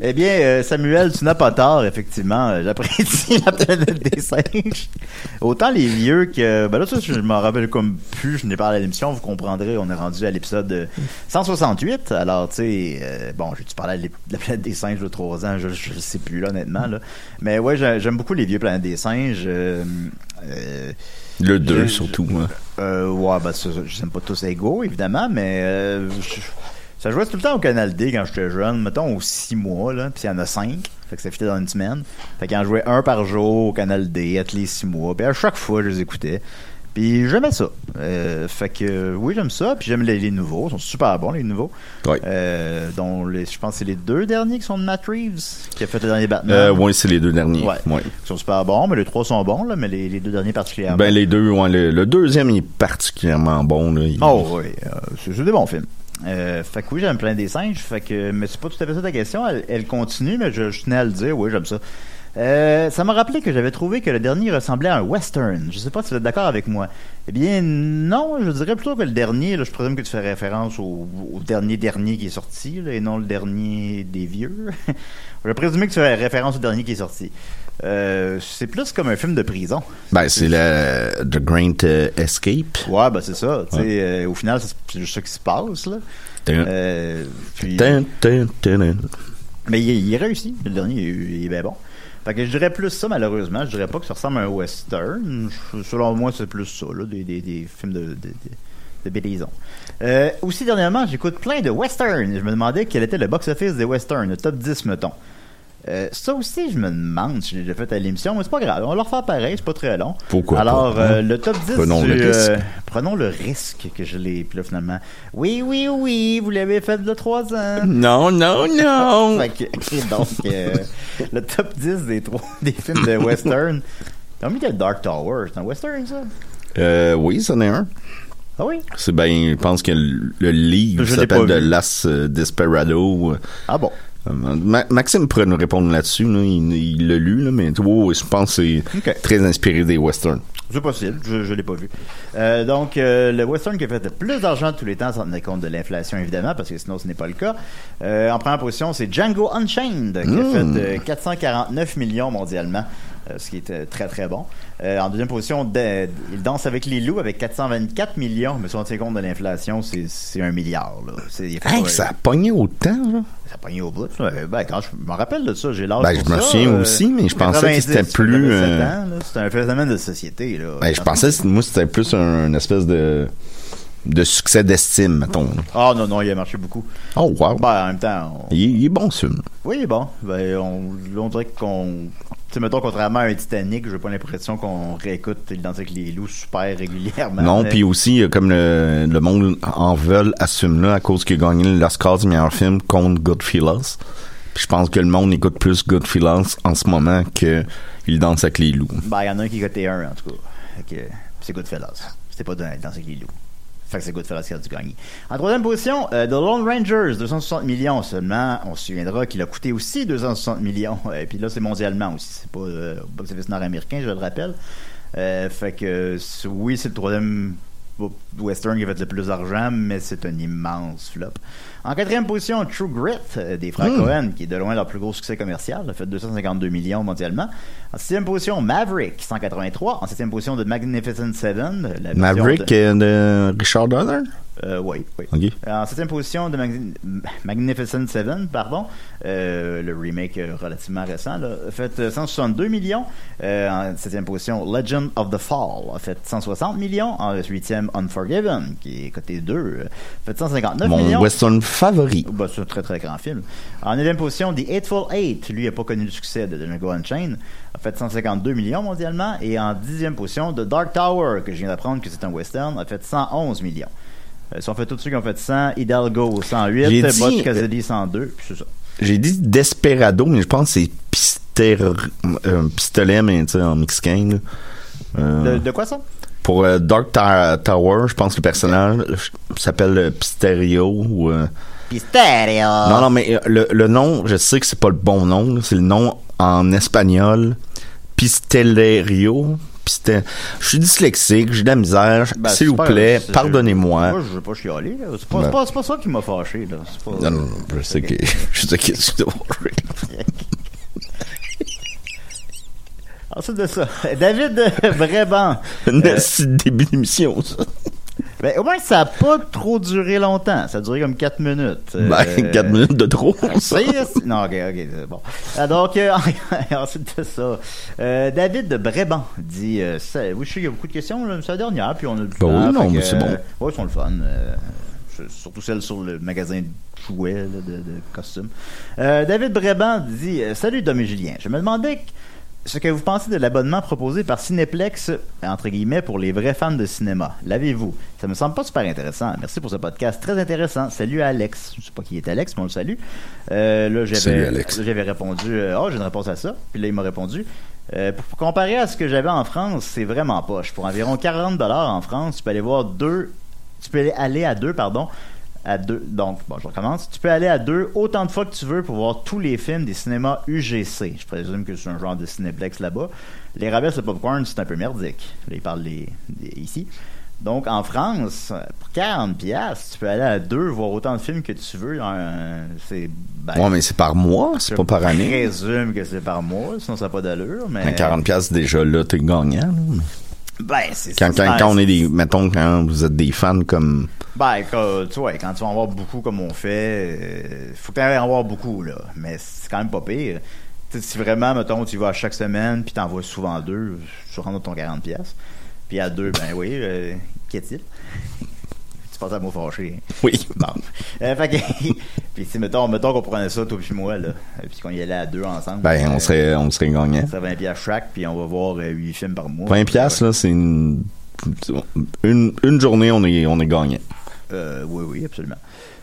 B: Eh bien, euh, Samuel, tu n'as pas tort, effectivement. Euh, J'apprécie la planète des singes. Autant les vieux que... Ben là, ça, je m'en rappelle comme plus. Je n'ai parlé à l'émission. Vous comprendrez, on est rendu à l'épisode euh, 168. Alors, tu sais, euh, bon, j'ai-tu parlé de la planète des singes de 3 ans? Je, je sais plus, là, honnêtement. Là. Mais ouais, j'ai- j'aime beaucoup les vieux planètes des singes. Euh, euh,
C: Le 2,
B: Je-
C: surtout, moi.
B: euh, ouais, ben, ça, je n'aime pas tous égaux, évidemment, mais euh, je- ça jouait tout le temps au Canal D quand j'étais jeune, mettons aux 6 mois, là, puis il y en a 5, fait que ça fitait dans une semaine. Fait qu'on jouait un par jour au Canal D, à tous les 6 mois, puis à chaque fois, je les écoutais. Puis j'aimais ça. Euh, fait que euh, oui, j'aime ça, puis j'aime les, les nouveaux, ils sont super bons, les nouveaux.
C: Ouais.
B: Euh, dont les, je pense que c'est les deux derniers qui sont de Matt Reeves, qui a fait le dernier Batman.
C: Ouais, c'est les deux derniers.
B: Ouais.
C: Ouais.
B: Ils sont super bons, mais les trois sont bons, là, mais les, les deux derniers particulièrement.
C: Ben, les deux, ouais, le, le deuxième, il est particulièrement bon, là. Il-
B: Oh oui, c'est des bons films. Euh, fait que oui, j'aime plein des singes. Fait que, mais c'est pas tout à fait ça ta question. Elle, continue, mais je, je tenais à le dire. Oui, j'aime ça. Euh, ça m'a rappelé que j'avais trouvé que le dernier ressemblait à un western. Je sais pas si vous êtes d'accord avec moi. Eh bien, non, je dirais plutôt que le dernier, je présume que tu fais référence au, dernier dernier qui est sorti, et non le dernier des vieux. je présumais que tu fais référence au dernier qui est sorti. Euh, c'est plus comme un film de prison.
C: Ben, c'est le The Great euh, Escape.
B: Ouais, ben c'est ça.
C: Ouais.
B: euh, au final, c'est juste ça qui se passe. Là. Puis, mais il, il réussit. Le dernier, il, il est bien bon. Fait que je dirais plus ça, malheureusement. Je dirais pas que ça ressemble à un western. Selon moi, c'est plus ça, là, des, des, des films de, de, de. Euh, aussi, dernièrement, j'écoute plein de westerns. Je me demandais quel était le box-office des westerns, le top 10, mettons. Euh, ça aussi, je me demande si j'ai déjà fait à l'émission, mais c'est pas grave. On va le refaire pareil, c'est pas très long.
C: Pourquoi
B: Alors,
C: pas, hein?
B: euh, le top 10
C: Prenons
B: du,
C: le risque.
B: euh, prenons le risque que je l'ai, puis là, finalement. Oui, oui, oui, vous l'avez fait de 3 ans.
C: Non, non, non.
B: Fait que- donc, le top 10 des, trois, des films de western ont mis le Dark Tower? C'est un western, ça?
C: Euh, oui, c'en est un.
B: Ah oui?
C: C'est ben, je pense que le, le livre
B: Je l'ai
C: s'appelle The. Last Desperado.
B: Ah bon?
C: Ma- Maxime pourrait nous répondre là-dessus. là. Il l'a lu, là, mais oh, je pense que c'est très inspiré des westerns.
B: C'est possible, je, je l'ai pas vu. Euh, donc, euh, le western qui a fait le plus d'argent de tous les temps, sans tenir compte de l'inflation, évidemment, parce que sinon, ce n'est pas le cas. Euh, en première position, c'est Django Unchained, qui a
C: Mm.
B: fait euh, 449 millions mondialement, ce qui est euh, très, très bon. Euh, en deuxième position, de- il danse avec les loups avec 424 millions, mais si on tient compte de l'inflation, c'est un milliard. Là.
C: Hey,
B: pas-
C: ça a pogné autant, là?
B: ça a pogné au bout. Ben, quand je me rappelle de ça, j'ai l'âge
C: Ben, je me souviens
B: euh,
C: aussi, mais je pensais que
B: 90,
C: c'était plus, euh.
B: C'est un phénomène de société. Là.
C: Ben, je pensais, que moi, c'était plus un, une espèce de, de succès d'estime, mettons.
B: Ah non, non, il a marché beaucoup.
C: Oh, wow.
B: Ben, en même temps, on-
C: Il, il est bon, ce film.
B: oui, bon, ben, on, on dirait qu'on... Tu sais, mettons, contrairement à un Titanic, j'ai pas l'impression qu'on réécoute Il danse avec les loups super régulièrement.
C: Non, puis aussi, comme le, le monde en veut à ce film-là, à cause qu'il a gagné l'Oscar du meilleur film contre Goodfellas. Puis je pense que le monde écoute plus Goodfellas en ce moment que Il danse avec les loups.
B: Ben, il y en a un qui cotait un, en tout cas. Que, c'est Goodfellas. C'était pas dans Il danse avec les loups. Fait que c'est Goodfellas qui a dû gagner. En troisième position, euh, The Lone Rangers, 260 millions seulement. On se souviendra qu'il a coûté aussi 260 millions. Et puis là, c'est mondialement aussi. C'est pas euh, box-office nord-américain, je le rappelle. Euh, fait que oui, c'est le troisième western qui a fait le plus d'argent, mais c'est un immense flop. En quatrième position, True Grit euh, des frères
C: Hmm.
B: Cohen, qui est de loin leur plus gros succès commercial, a fait 252 millions mondialement. En sixième position, Maverick, 183. En septième position, The Magnificent Seven. la
C: Maverick
B: de-
C: de Richard Donner?
B: Euh, oui, oui.
C: Ok.
B: En septième position de Magni- Magnificent Seven, pardon, euh, le remake euh, relativement récent, là, a fait euh, 162 millions. Euh, en septième position, Legend of the Fall a fait 160 millions. En huitième, Unforgiven, qui est côté 2, euh, a fait 159
C: Mon
B: millions.
C: western favori.
B: Bah, c'est un très très grand film. En 9 position, The Eightful Eight, lui, n'a pas connu le succès de Django Unchained, a fait 152 millions mondialement. Et en 10e position, The Dark Tower, que je viens d'apprendre que c'est un western, a fait 111 millions. Euh, si on fait tous ceux qui ont fait 100, Hidalgo 108,
C: J'ai
B: Butch
C: dit-
B: Cassidy 102, puis c'est ça.
C: J'ai dit Desperado, mais je pense que c'est pister, euh, pistolet, mais tu sais, en mexicain. Euh,
B: De, de quoi ça?
C: Pour euh, Dark Tower, je pense que le personnage euh, s'appelle euh, Pisterio. Ou, euh,
B: Hysteria!
C: Non, non, mais euh, le, le nom, je sais que c'est pas le bon nom. C'est le nom en espagnol. Piste- Je suis dyslexique, j'ai de la misère.
B: Ben,
C: S'il vous plaît, pardonnez-moi.
B: Moi, je veux pas chialer. là. C'est pas,
C: Ben.
B: pas, ça qui m'a fâché. Là. C'est pas-
C: Non, non, non, je sais que je sais que tu dois.
B: Ensuite de ça, David Brébant.
C: Une
B: Euh,
C: début d'émission, ça.
B: Ben, au moins, ça a pas trop duré longtemps. Ça a duré comme 4 minutes.
C: Ben,
B: Euh,
C: 4 minutes de trop, ça.
B: Non, ok, ok, c'est bon. Ah, donc, euh, ensuite de ça, euh, David de Bréban dit euh, ça- Oui, je sais qu'il y a beaucoup de questions, là, c'est la dernière, puis on a du
C: Ben
B: temps,
C: oui, non, mais c'est bon.
B: euh, ouais, ils sont le fun. euh, surtout celles sur le magasin de jouets, là, de, de costumes. Euh, David Bréban dit euh, Salut, Dom et Julien. Je me demandais que- ce que vous pensez de l'abonnement proposé par Cinéplex, entre guillemets, pour les vrais fans de cinéma? L'avez-vous? Ça me semble pas super intéressant. Merci pour ce podcast très intéressant. Salut à Alex. Je sais pas qui est Alex, mais on le salue. Euh, là,
C: Salut,
B: j'avais,
C: Alex.
B: là, j'avais répondu, euh, oh, j'ai une réponse à ça. Puis là, il m'a répondu. Euh, pour, pour comparer à ce que j'avais en France, c'est vraiment poche. Pour environ 40 dollars en France, tu peux aller voir deux, tu peux aller à deux, pardon, à deux. Donc, bon, je recommence. Tu peux aller à deux autant de fois que tu veux pour voir tous les films des cinémas UGC. Je présume que c'est un genre de cinéplex là-bas. Les rabais sur le popcorn, c'est un peu merdique. Là, ils parlent des- ici. Donc, en France, pour 40 pièces, tu peux aller à deux voir autant de films que tu veux. C'est, ben,
C: Ouais, mais c'est par mois, c'est pas par
B: Je
C: année.
B: présume que c'est par mois, sinon ça n'a pas d'allure. Mais...
C: Ben, 40 pièces déjà là, t'es gagnant. là.
B: Ben, c'est
C: Quand, quand, quand on est des, mettons, quand vous êtes des fans comme,
B: Ben, quand, tu vois, quand tu vas en voir beaucoup comme on fait, euh, faut que tu en voir beaucoup, là. Mais c'est quand même pas pire. Tu sais, si vraiment, mettons, tu y vas à chaque semaine, puis t'en vois souvent deux, tu rentres ton 40$. pièces Puis à deux, ben oui, euh, qu'est-il? Tu penses à mot fâché. hein?
C: oui.
B: Bon. Euh, fait que, puis si, mettons, mettons qu'on prenait ça, toi puis moi, là, euh, puis qu'on y allait à deux ensemble.
C: Ben,
B: euh,
C: on serait, on serait gagnant.
B: Ça serait 20$ piastres chaque, puis on va voir euh, 8 films par mois.
C: 20 pièces là, c'est une, une, une journée, on est, on est gagnant.
B: Euh, oui, oui, absolument.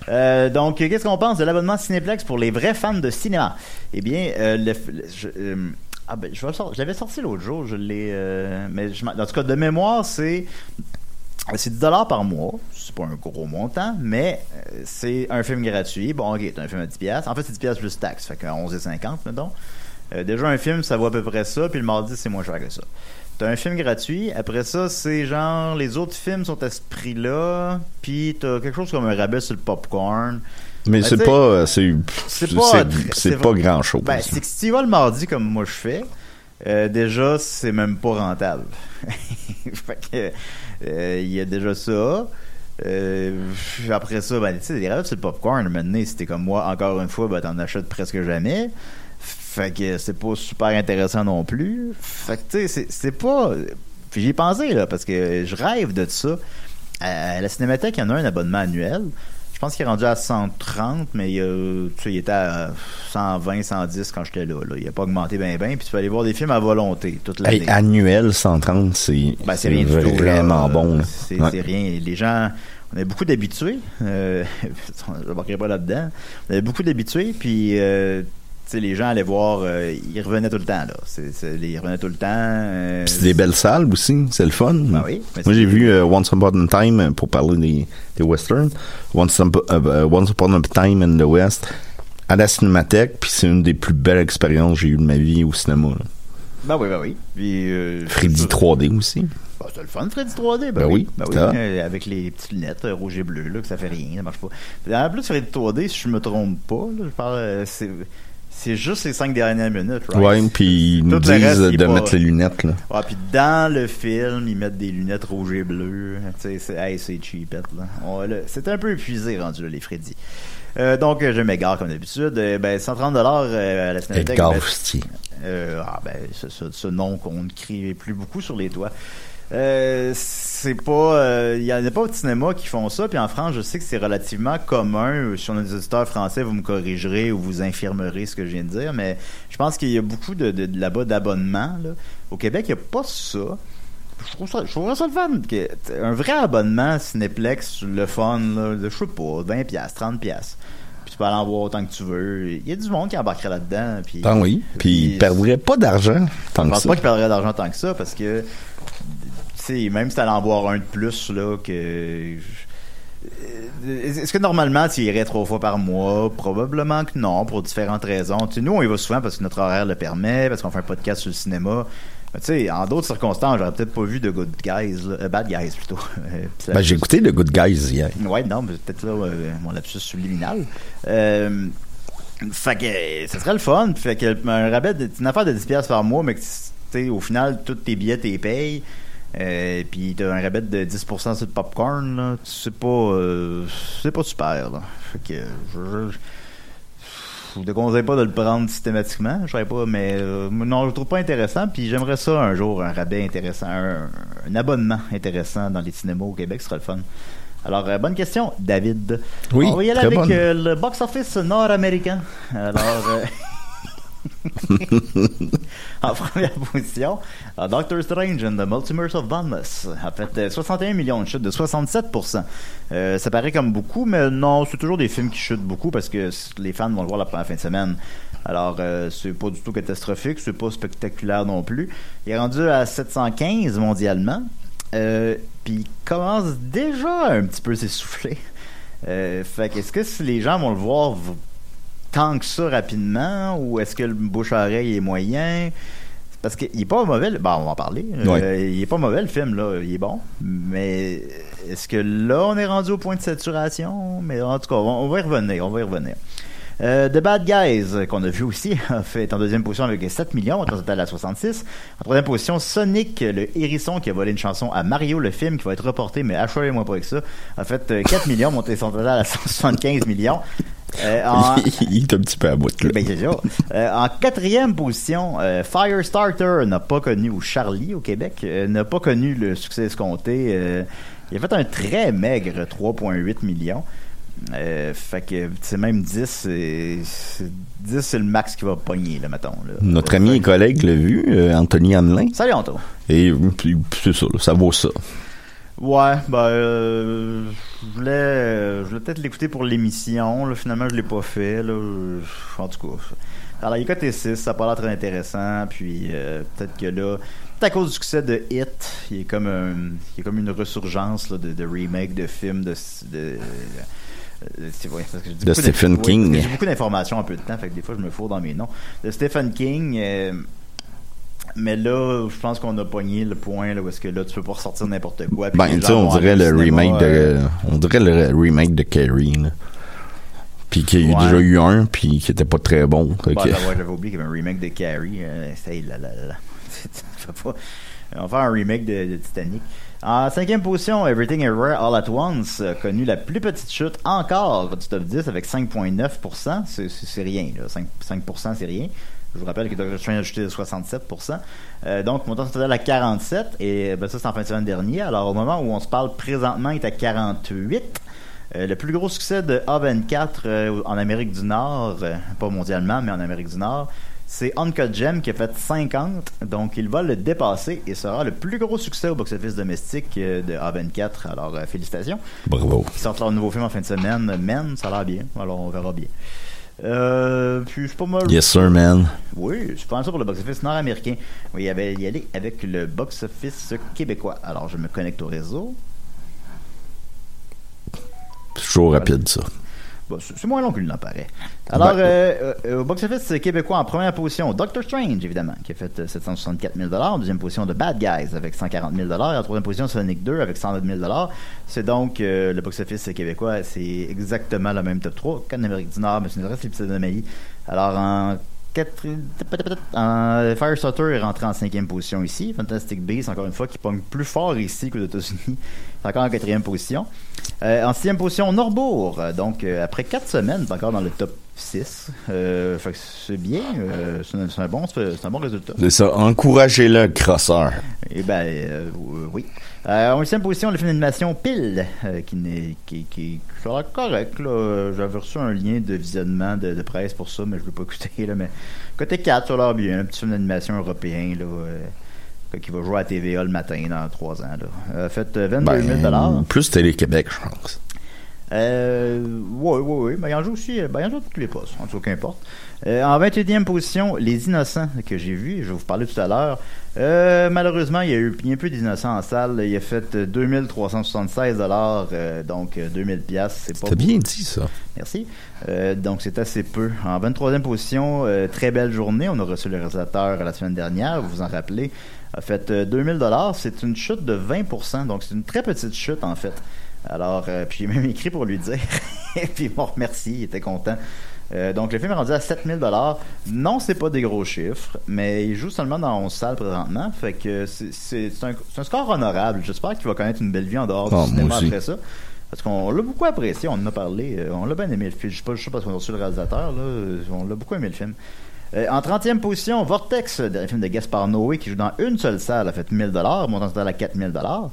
B: Euh, donc, qu'est-ce qu'on pense de l'abonnement Cinéplex pour les vrais fans de cinéma? Eh bien, euh, le- le- je- euh, Ah ben, je, l'avais sorti l'autre jour, je l'ai... euh, mais je, m'en- en tout cas, de mémoire, c'est... C'est 10 dollars par mois, c'est pas un gros montant, mais euh, c'est un film gratuit. Bon, ok, t'as un film à 10 piastres. En fait, c'est 10 piastres plus taxe, fait qu'à 11,50, mettons. Euh, déjà, un film, ça vaut à peu près ça, puis le mardi, c'est moins cher que ça. T'as un film gratuit, après ça, c'est genre, les autres films sont à ce prix-là, puis t'as quelque chose comme un rabais sur le popcorn.
C: Mais
B: Ben,
C: c'est pas, euh, c'est,
B: c'est pas
C: c'est,
B: très-
C: c'est
B: c'est
C: pas grand chose.
B: Ben, c'est que si tu vas le mardi comme moi je fais, euh, déjà, c'est même pas rentable. fait que, euh, il y a déjà ça. Euh, après ça, ben, tu sais, des rêves sur le popcorn, maintenant, si t'es comme moi, encore une fois, ben, t'en achètes presque jamais. Fait que c'est pas super intéressant non plus. Fait que, tu sais, c'est- c'est pas. Puis j'y ai pensé, là, parce que je rêve de ça. À la Cinémathèque, il y en a un abonnement annuel. Je pense qu'il est rendu à 130, mais il, tu sais, il était à 120, 110 quand j'étais là, là. Il a pas augmenté bien, bien. Puis tu peux aller voir des films à volonté toute l'année.
C: Hey, annuel 130, c'est,
B: Ben, c'est rien du tout.
C: vraiment
B: là.
C: bon.
B: C'est
C: Ouais.
B: rien. Les gens, on a beaucoup d'habitués. Euh, je ne marquerai pas là-dedans. On avait beaucoup d'habitués, puis euh, les gens allaient voir, euh, ils revenaient tout le temps. Là. Ils revenaient tout le temps. euh,
C: c'est des belles salles aussi, c'est le fun.
B: Ben oui, mais
C: Moi, j'ai vu euh, Once Upon a Time pour parler des, des westerns. Once, Up- Once Upon a Time in the West à la cinémathèque, puis c'est une des plus belles expériences que j'ai eues de ma vie au cinéma. là.
B: Ben oui, ben oui. Puis,
C: Freddy
B: c'est-
C: 3D aussi.
B: Ben, c'est le fun, Freddy 3D.
C: Ben oui,
B: Ben oui.
C: ça.
B: euh, avec les petites lunettes euh, rouge et bleu, là, que ça fait rien, ça marche pas. En plus, Freddy 3D, si je me trompe pas, là, je parle, euh, c'est, juste les cinq dernières minutes, right?
C: Ouais, puis ils nous disent
B: reste, il
C: de
B: pas-
C: mettre les lunettes. Là.
B: Ah, puis dans le film, ils mettent des lunettes rouges et bleues. Tu sais, c'est, hey, cheapette, là. C'est un peu épuisé, rendu, là, les Freddy. Euh, donc, euh, je m'égare comme d'habitude. Euh, ben, 130 dollars à la Cinémathèque.
C: Edgar
B: ben, euh, ah ben, ce, ce- ce nom qu'on ne crie plus beaucoup sur les toits. Euh, c'est pas, il y en a pas au cinéma qui font ça. Puis en France, je sais que c'est relativement commun. Euh, Si on a des auditeurs français, vous me corrigerez ou vous infirmerez ce que je viens de dire. Mais je pense qu'il y a beaucoup de, de- de- là-bas d'abonnements. là. Au Québec, il n'y a pas ça. Je trouve ça, je trouverais ça le fun. un vrai abonnement Cinéplex, le fun, là, je sais pas, 20 pièces, 30 pièces. Puis tu peux aller en voir autant que tu veux. Il y a du monde qui embarquerait là-dedans. Puis,
C: Ah oui. Puis ils
B: puis-
C: perdraient pas d'argent tant
B: je
C: que
B: pense
C: ça.
B: pas qu'il perdrait d'argent tant que ça parce que sais même si t'allais en boire un de plus là que Euh, est-ce que normalement tu irais trois fois par mois? Probablement que non pour différentes raisons Tu sais, nous on y va souvent parce que notre horaire le permet parce qu'on fait un podcast sur le cinéma Mais tu sais en d'autres circonstances j'aurais peut-être pas vu de good guys là, euh, bad guys plutôt Euh,
C: Ben, j'ai écouté The Good Guys hier.
B: Ouais, non, mais peut-être là, euh, mon lapsus subliminal. Euh, fait que ça serait le fun. Fait que un rabais, de, une affaire de 10$ piastres par mois, mais que au final, tous tes billets, t'es payes. Euh, puis t'as un rabais de 10% sur le popcorn, là. C'est pas, euh, c'est pas super, là. Fait que je, je, je vous déconseille pas de le prendre systématiquement, je sais pas, mais euh, non, je le trouve pas intéressant. Puis j'aimerais ça un jour, un rabais intéressant, un, un abonnement intéressant dans les cinémas au Québec, ce serait le fun. Alors, euh, bonne question, David.
C: Oui,
B: On va y aller avec euh, le box-office nord-américain. Alors, euh, en première position, euh, Doctor Strange and the Multiverse of Madness a fait euh, 61 millions de chutes, de 67%. Euh, ça paraît comme beaucoup, mais non, c'est toujours des films qui chutent beaucoup parce que les fans vont le voir la première fin de semaine. Alors, euh, c'est pas du tout catastrophique, c'est pas spectaculaire non plus. Il est rendu à 715 mondialement. Euh, puis il commence déjà un petit peu s'essouffler. Euh, fait que est-ce que les gens vont le voir tant que ça rapidement ou est-ce que le bouche-oreille est moyen? Parce qu'il est pas mauvais. le- Bon, on va en parler. Euh, il est pas mauvais le film, là. Il est bon. Mais est-ce que là, on est rendu au point de saturation? Mais en tout cas, on, va y revenir. On va y revenir. Euh, The Bad Guys, euh, qu'on a vu aussi, a fait en deuxième position avec 7 millions, on total à 66. En troisième position, Sonic, le hérisson qui a volé une chanson à Mario, le film qui va être reporté, mais achetez-moi pas avec ça, a fait euh, 4 millions, monté son total à 175 millions. Euh, en,
C: il est un petit peu à bout, là.
B: ben. Euh, en quatrième position, euh, Firestarter n'a pas connu, ou Charlie au Québec, n'a pas connu le succès escompté. Il a fait un très maigre 3,8 millions. Euh, fait que c'est même 10, c'est, c'est- 10 c'est le max qui va pogner, là, mettons. Là.
C: Notre ami et collègue l'a vu, Anthony Hamelin.
B: Salut Anto.
C: Et puis, c'est ça, là, ça vaut ça.
B: Ouais, ben, euh, je voulais, euh, je voulais peut-être l'écouter pour l'émission. Là, finalement, je l'ai pas fait. Là. En tout cas, Alors, il est coté 6, ça l'air très intéressant, puis euh, peut-être que là, peut-être à cause du succès de Hit, il y a comme, un, il y a comme une ressurgence là, de, de remake de films de... de euh, c'est vrai, parce que je
C: De Stephen
B: ouais,
C: King.
B: J'ai beaucoup d'informations en peu de temps, fait que des fois je me fourre dans mes noms. De Stephen King, euh, mais là, je pense qu'on a pogné le point là, où est-ce que là, tu peux pas ressortir n'importe quoi.
C: Ben, tu sais, on dirait le
B: cinéma,
C: remake de,
B: euh,
C: on dirait le remake de Carrie, là. Puis qu'il y a eu
B: Ouais.
C: déjà eu un, puis qui était pas très bon.
B: Bah, j'avais oublié qu'il y avait un remake de Carrie. Euh, là, là, là, pas- On va faire un remake de, de Titanic. En cinquième position, Everything Everywhere All At Once a connu la plus petite chute encore du top 10 avec 5,9%. C'est- rien, là. 5%, 5% c'est rien. Je vous rappelle que Doctor Strange a ajouté de 67%. Euh, donc, mon temps total à 47. Et ben, ça, c'est en fin de semaine dernier. Alors, au moment où on se parle présentement, il est à 48. Euh, le plus gros succès de A24 euh, en Amérique du Nord, euh, pas mondialement, mais en Amérique du Nord, c'est Uncut Gem qui a fait 50. Donc, il va le dépasser et sera le plus gros succès au box-office domestique euh, de A24. Alors, félicitations.
C: Bravo.
B: Ils sortent leur nouveau film en fin de semaine. Men, ça a l'air bien. Alors, on verra bien. Euh, puis, c'est pas mal.
C: Yes, sir, man.
B: Oui, je pense ça pour le box-office nord-américain. Oui, il y avait y aller avec le box-office québécois. Alors, je me connecte au réseau.
C: C'est toujours rapide, ça.
B: Bon, c'est moins long qu'il n'en paraît. Alors,
C: Ouais.
B: euh, euh, au box-office québécois, en première position, Doctor Strange, évidemment, qui a fait euh, 764 000 En deuxième position, The Bad Guys, avec 140 000 Et en troisième position, Sonic 2, avec 109 000 C'est donc euh, le box-office québécois, c'est exactement le même top 3 qu'en Amérique du Nord, mais c'est une l'épisode d'anomalie. Alors, en quatre- en- Firestarter est rentré en cinquième position ici. Fantastic Beasts, encore une fois, qui pogne plus fort ici qu'aux États-Unis. C'est encore en quatrième position. Euh, en sixième position, Norbourg. Euh, Donc, euh, après quatre semaines, encore dans le top 6. Euh, fait que c'est bien. euh, c'est un, bon, un bon résultat.
C: C'est ça. Encouragez-le, crosseur.
B: Eh ben, euh, oui. Euh, en huitième position, le film d'animation Pile, euh, qui, n'est, qui, qui, qui a l'air correct. Euh, J'avais reçu un lien de visionnement de, de presse pour ça, mais je ne l'ai pas écouté. Là, mais côté 4, ça a l'air bien. Un petit film d'animation européen là, euh, qui va jouer à TVA le matin dans 3 ans. Là. Euh, fait euh, 22 000
C: Ben, plus Télé-Québec, je pense.
B: euh, oui, oui, oui. Ben, il en joue aussi. Ben, il en joue à toutes les postes. En tout cas, qu'importe. Euh, en 21e position, Les Innocents, que j'ai vu. Je vais vous parler tout à l'heure. Euh, malheureusement, il y a eu bien peu d'innocents en salle. Il a fait euh, 2376 dollars, euh, donc euh, 2000 pièces. C'est pas
C: bien dit, ça.
B: Merci. Euh, donc, c'est assez peu. En 23e position, euh, très belle journée. On a reçu le réalisateur la semaine dernière, vous vous en rappelez. A fait euh, 2000 dollars. C'est une chute de 20%. Donc, c'est une très petite chute, en fait. Alors, euh, puis j'ai même écrit pour lui dire. Et puis, il m'a remercié. Il était content. Euh, donc, le film est rendu à 7000 dollars. Non, c'est pas des gros chiffres, mais il joue seulement dans 11 salles présentement. Fait que c'est- un, score honorable. J'espère qu'il va connaître une belle vie en dehors
C: Ah,
B: du
C: moi
B: cinéma après ça. Parce qu'on l'a beaucoup apprécié, on en a parlé, euh, on l'a bien aimé le film. Je sais pas, je sais pas parce qu'on a reçu le réalisateur, là, euh, on l'a beaucoup aimé le film. Euh, en 30e position, Vortex, euh, dernier film de Gaspard Noé qui joue dans une seule salle, a fait 1000 dollars, montant total à 4000 dollars.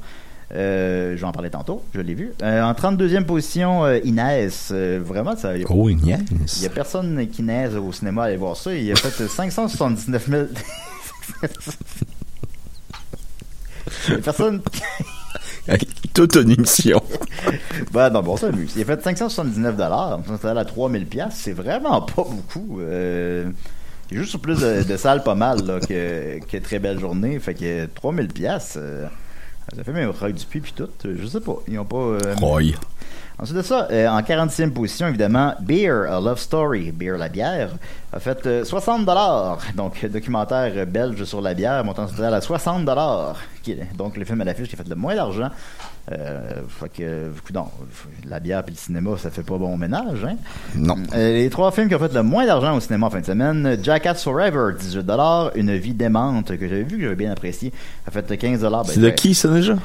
B: Euh, je vais en parler tantôt, je l'ai vu. Euh, en 32e position, euh, Inès, vraiment, ça, y a-
C: Oh,
B: il n'y a personne qui naise au cinéma à aller voir ça. Il a fait 579 000. Il a personne.
C: Toute une émission.
B: Ben non, bon, ça. Il a fait 579 dollars, total à 3000 pièces. C'est vraiment pas beaucoup. Euh, il plus de, de salles pas mal là, que, que Très Belle Journée. Fait que 3000 pièces. euh, ça fait même Roy Dupuis puis tout. Je sais pas. Ils ont pas. euh,
C: Roy.
B: Ensuite de ça, euh, en 46e position, évidemment, Beer, A Love Story, Beer la bière, a fait euh, 60 dollars. Donc, documentaire euh, belge sur la bière, montant total à 60 dollars. Donc, le film à l'affiche qui a fait le moins d'argent. Euh, fait que, non, la bière et le cinéma, ça fait pas bon ménage, hein?
C: Non.
B: Euh, les trois films qui ont fait le moins d'argent au cinéma en fin de semaine, Jackass Forever, 18 Une vie démente, que j'avais vu, que j'avais bien apprécié, a fait 15 Ben,
C: C'est de qui, ça, déjà?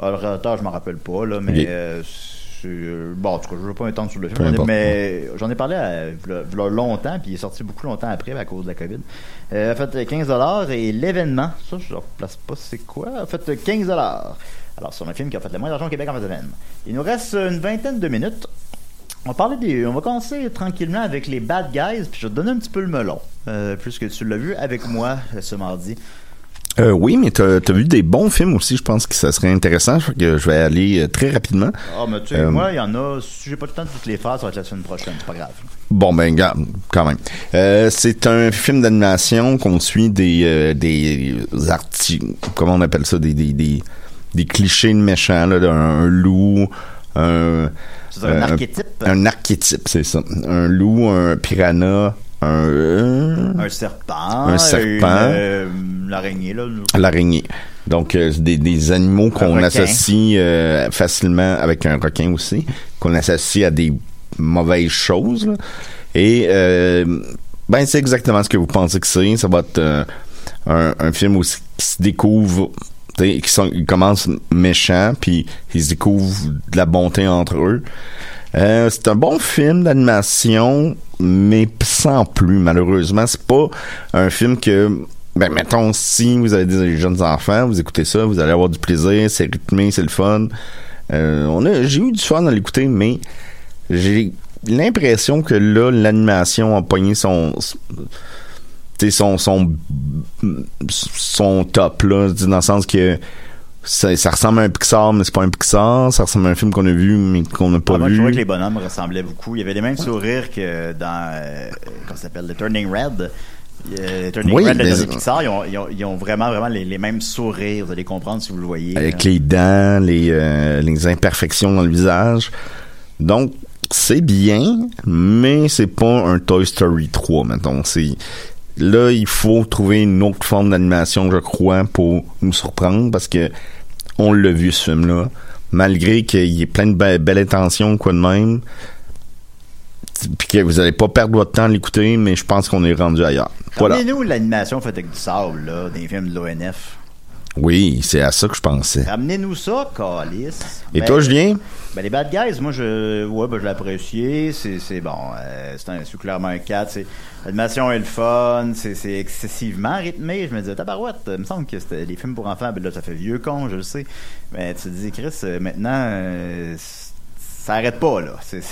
B: ah, le réalisateur, je m'en rappelle pas, là, mais euh, bon, en tout cas, je veux pas m'étendre sur le film, mais j'en ai parlé à, longtemps, puis il est sorti beaucoup longtemps après à cause de la COVID. Euh, a fait 15 et l'événement, ça, je ne place pas c'est quoi, a fait 15 Alors, c'est un film qui a fait le moins d'argent au Québec en fin de semaine. Il nous reste une vingtaine de minutes. On va, parler des, on va commencer tranquillement avec les bad guys, puis je vais te donner un petit peu le melon, euh, puisque tu l'as vu avec moi euh, ce mardi.
C: Euh, oui, mais t'as as vu des bons films aussi, je pense que ça serait intéressant. Que je vais aller très rapidement.
B: Ah, mais tu sais,
C: Euh,
B: moi, il y en a. Si j'ai pas le temps de toutes les faire, ça va être la semaine prochaine. C'est pas grave.
C: Bon, ben, garde, quand même. Euh, c'est un film d'animation qu'on suit des, des arti... Comment on appelle ça? Des, des, des, des clichés de méchants, là, d'un un loup, un...
B: C'est un
C: euh,
B: archétype.
C: Un archétype, c'est ça. Un loup, un piranha, un...
B: Un serpent.
C: Un serpent.
B: Euh, l'araignée, là.
C: L'araignée. Donc, euh, des, des animaux qu'on associe euh, facilement avec un requin aussi, qu'on associe à des mauvaises choses. là. Et euh, ben, c'est exactement ce que vous pensez que c'est. Ça va être un, un film aussi qui se découvre, qui ils commencent méchants, puis ils découvrent de la bonté entre eux. Euh, c'est un bon film d'animation, mais sans plus, malheureusement. C'est pas un film que, ben, mettons, si vous avez des jeunes enfants, vous écoutez ça, vous allez avoir du plaisir, c'est rythmé, c'est le fun. Euh, on a, j'ai eu du fun à l'écouter, mais j'ai l'impression que là, l'animation a pogné son, son, son, son top, là, dans le sens que ça, ça ressemble à un Pixar, mais c'est pas un Pixar. Ça ressemble à un film qu'on a vu, mais qu'on n'a pas
B: Ah, moi, je
C: vu.
B: trouvais que les bonhommes ressemblaient beaucoup. Il y avait les mêmes sourires que dans, euh, comment ça s'appelle, le Turning Red. Euh, Turning
C: Oui,
B: Red, le
C: mais-
B: dernier Pixar, ils ont, ils, ont, ils ont vraiment, vraiment les, les mêmes sourires. Vous allez comprendre si vous le voyez.
C: Avec
B: là.
C: les dents, les, euh, les imperfections dans le visage. Donc, c'est bien, mais c'est pas un Toy Story 3, mettons. C'est, là, il faut trouver une autre forme d'animation, je crois, pour nous surprendre, parce que on l'a vu, ce film-là. Malgré qu'il y ait plein de be- belles intentions, quoi de même, puis que vous allez pas perdre votre temps à l'écouter, mais je pense qu'on est rendu ailleurs. Voilà.
B: Ramenez-nous l'animation faite avec du sable, là, des films de l'ONF.
C: Oui, c'est à ça que je pensais.
B: Ramenez-nous ça, Calis.
C: Et
B: Ben,
C: toi, Julien?
B: Ben, les Bad Guys, moi, je, ouais, ben, je l'ai apprécié. C'est, c'est bon. euh, c'est, clairement un 4. C'est, l'animation est le fun. C'est, excessivement rythmé. Je me disais, tabarouette, il me semble que c'était les films pour enfants. Ben là, ça fait vieux con, je le sais. Mais tu te dis, Chris, euh, maintenant, euh, ça arrête pas, là. C'est,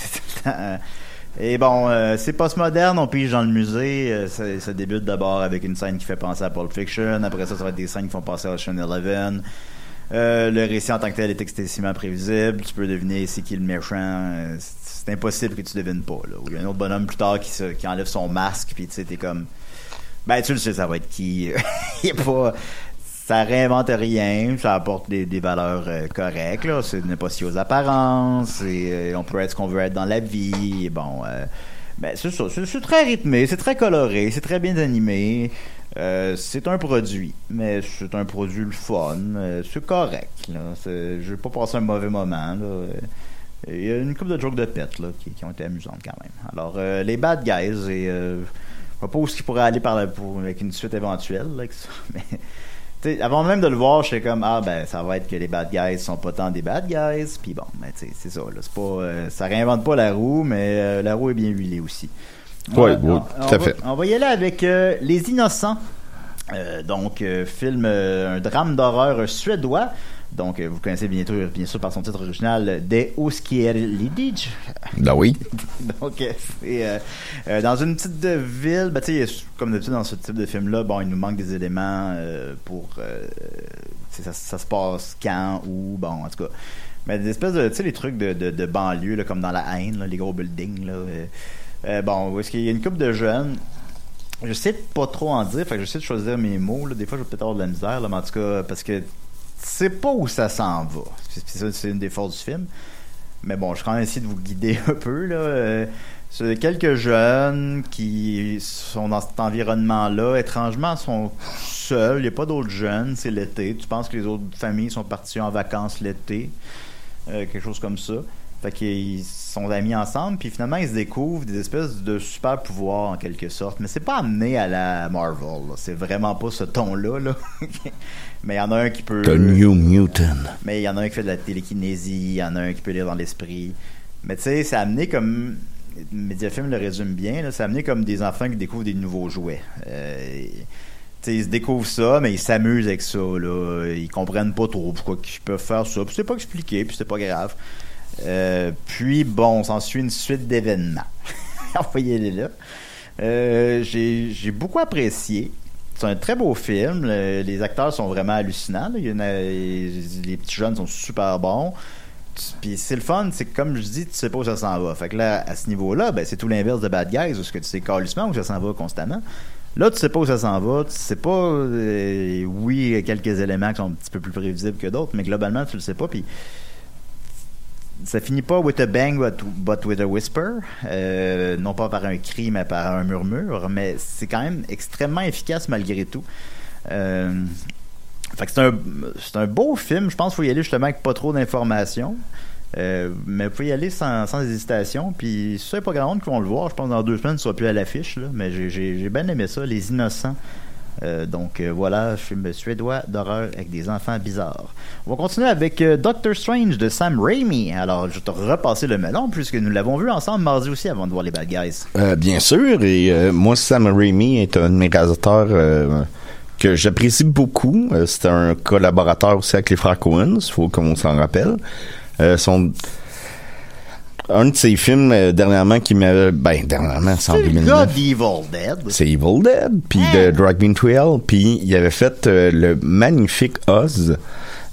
B: et bon, euh, c'est postmoderne, on pige dans le musée. euh, ça, débute d'abord avec une scène qui fait penser à Pulp Fiction. Après ça, ça va être des scènes qui font penser à Ocean Eleven. Euh, le récit en tant que tel est excessivement prévisible. Tu peux deviner c'est qui le méchant. Euh, c'est c'est impossible que tu devines pas. Là. Ou il y a un autre bonhomme plus tard qui, se, qui enlève son masque, puis tu sais, t'es comme... Ben, tu le sais, ça va être qui. il est pas... Ça réinvente rien, ça apporte des, valeurs euh, correctes. Là. C'est n'est pas si aux apparences. Euh, on peut être ce qu'on veut être dans la vie. Bon... euh, ben, c'est ça. C'est, très rythmé, c'est très coloré, c'est très bien animé. Euh, c'est un produit, mais c'est un produit le fun. c'est correct. Là. Je vais pas passer un mauvais moment. Là. Il y a une couple de jokes de pète là, qui, qui ont été amusantes quand même. Alors, les bad guys, et je vois pas où ce qu'ils pourraient aller par la, pour, avec une suite éventuelle. Là, mais, avant même de le voir, j'étais comme ah ben ça va être que les bad guys sont pas tant des bad guys. Puis bon, ben, tu sais, c'est ça. Là, c'est pas, euh, ça réinvente pas la roue, mais euh, la roue est bien huilée aussi.
C: Oui, oui, tout à
B: va-
C: fait.
B: On va y aller avec euh, Les Innocents. Euh, donc, film, un drame d'horreur suédois. Donc, euh, vous connaissez bien sûr, bien sûr par son titre original, De Oskierlidig.
C: Ben oui.
B: Donc, euh, c'est euh, euh, dans une petite ville. Ben, tu sais, comme d'habitude dans ce type de film-là, bon, il nous manque des éléments euh, pour. euh, ça, ça se passe quand, où, bon, en tout cas. Mais des espèces de. Tu sais, les trucs de, de, de banlieue, là, comme dans la haine, là, les gros buildings, là. euh, euh, bon, où est-ce qu'il y a une couple de jeunes je sais pas trop en dire, fait que j'essaie de choisir mes mots. Là. Des fois, je vais peut-être avoir de la misère, là, mais en tout cas, parce que sais pas où ça s'en va. C'est, une des forces du film. Mais bon, je vais quand même essayer de vous guider un peu. Là. Euh, c'est quelques jeunes qui sont dans cet environnement-là. Étrangement, sont seuls. Il n'y a pas d'autres jeunes. C'est l'été. Tu penses que les autres familles sont parties en vacances l'été? Euh, quelque chose comme ça. Fait qu'ils sont amis ensemble, puis finalement ils se découvrent des espèces de super pouvoirs en quelque sorte. Mais c'est pas amené à la Marvel. C'est vraiment pas ce ton-là. Là. Mais il y en a un qui peut.
C: The New Mutant.
B: Mais il y en a un qui fait de la télékinésie, il y en a un qui peut lire dans l'esprit. Mais tu sais, c'est amené comme. Mediafilm le résume bien, là, c'est amené comme des enfants qui découvrent des nouveaux jouets. Euh, tu sais, ils se découvrent ça, mais ils s'amusent avec ça. Là. Ils comprennent pas trop pourquoi ils peuvent faire ça. Puis c'est pas expliqué, puis c'est pas grave. Euh, puis bon, s'en suit une suite d'événements. Envoyez-les là. Euh, j'ai j'ai beaucoup apprécié. c'est un très beau film. Le- les acteurs sont vraiment hallucinants. les petits jeunes sont super bons. Puis c'est le fun, c'est que comme je dis, tu sais pas où ça s'en va. Fait que là, à ce niveau-là, ben, c'est tout l'inverse de Bad Guys, où ce que tu sais calissement où ça s'en va constamment. Là, tu sais pas où ça s'en va. Tu sais pas. euh, oui, il y a quelques éléments qui sont un petit peu plus prévisibles que d'autres, mais globalement, tu le sais pas. Puis ça finit pas with a bang, but, but with a whisper. Euh, non pas par un cri, mais par un murmure. Mais c'est quand même extrêmement efficace malgré tout. Euh, fait que c'est un, c'est un beau film. Je pense qu'il faut y aller justement avec pas trop d'informations. Euh, mais vous pouvez y aller sans, sans hésitation. Puis ça, pas grand monde qui vont le voir. Je pense que dans deux semaines, ce sera plus à l'affiche. Mais j'ai bien aimé ça, Les Innocents. Euh, donc euh, voilà, film suédois d'horreur avec des enfants bizarres. On va continuer avec euh, Doctor Strange de Sam Raimi. Alors, je vais te repasser le melon puisque nous l'avons vu ensemble mardi aussi avant de voir les Bad Guys.
C: Euh, bien sûr, et moi, Sam Raimi est un de mes réalisateurs que j'apprécie beaucoup. C'est un collaborateur aussi avec les frères Coen, il faut qu'on s'en rappelle. Son... Un de ses films euh, dernièrement qui m'avait... Ben, dernièrement, c'est en
B: C'est le
C: 2009.
B: d'Evil Dead.
C: C'est Evil Dead, puis de Drag Me to Hell, puis il avait fait euh, le magnifique Oz,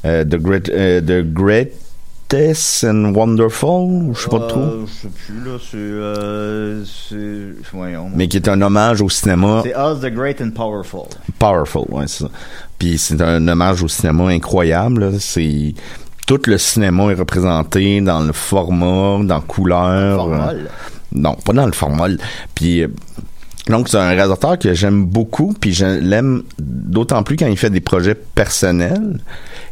C: euh, The, Great, The Greatest and Wonderful, je sais pas trop,
B: je sais plus, là. C'est. Euh, c'est. Voyons.
C: mais qui est un hommage au cinéma
B: C'est Oz the Great and Powerful.
C: Powerful, ouais, c'est ça. Puis c'est un hommage au cinéma incroyable. là. C'est tout le cinéma est représenté dans le format, dans couleur.
B: Formol.
C: euh, non, pas dans le formal. Puis euh, donc c'est un réalisateur que j'aime beaucoup, puis je l'aime d'autant plus quand il fait des projets personnels.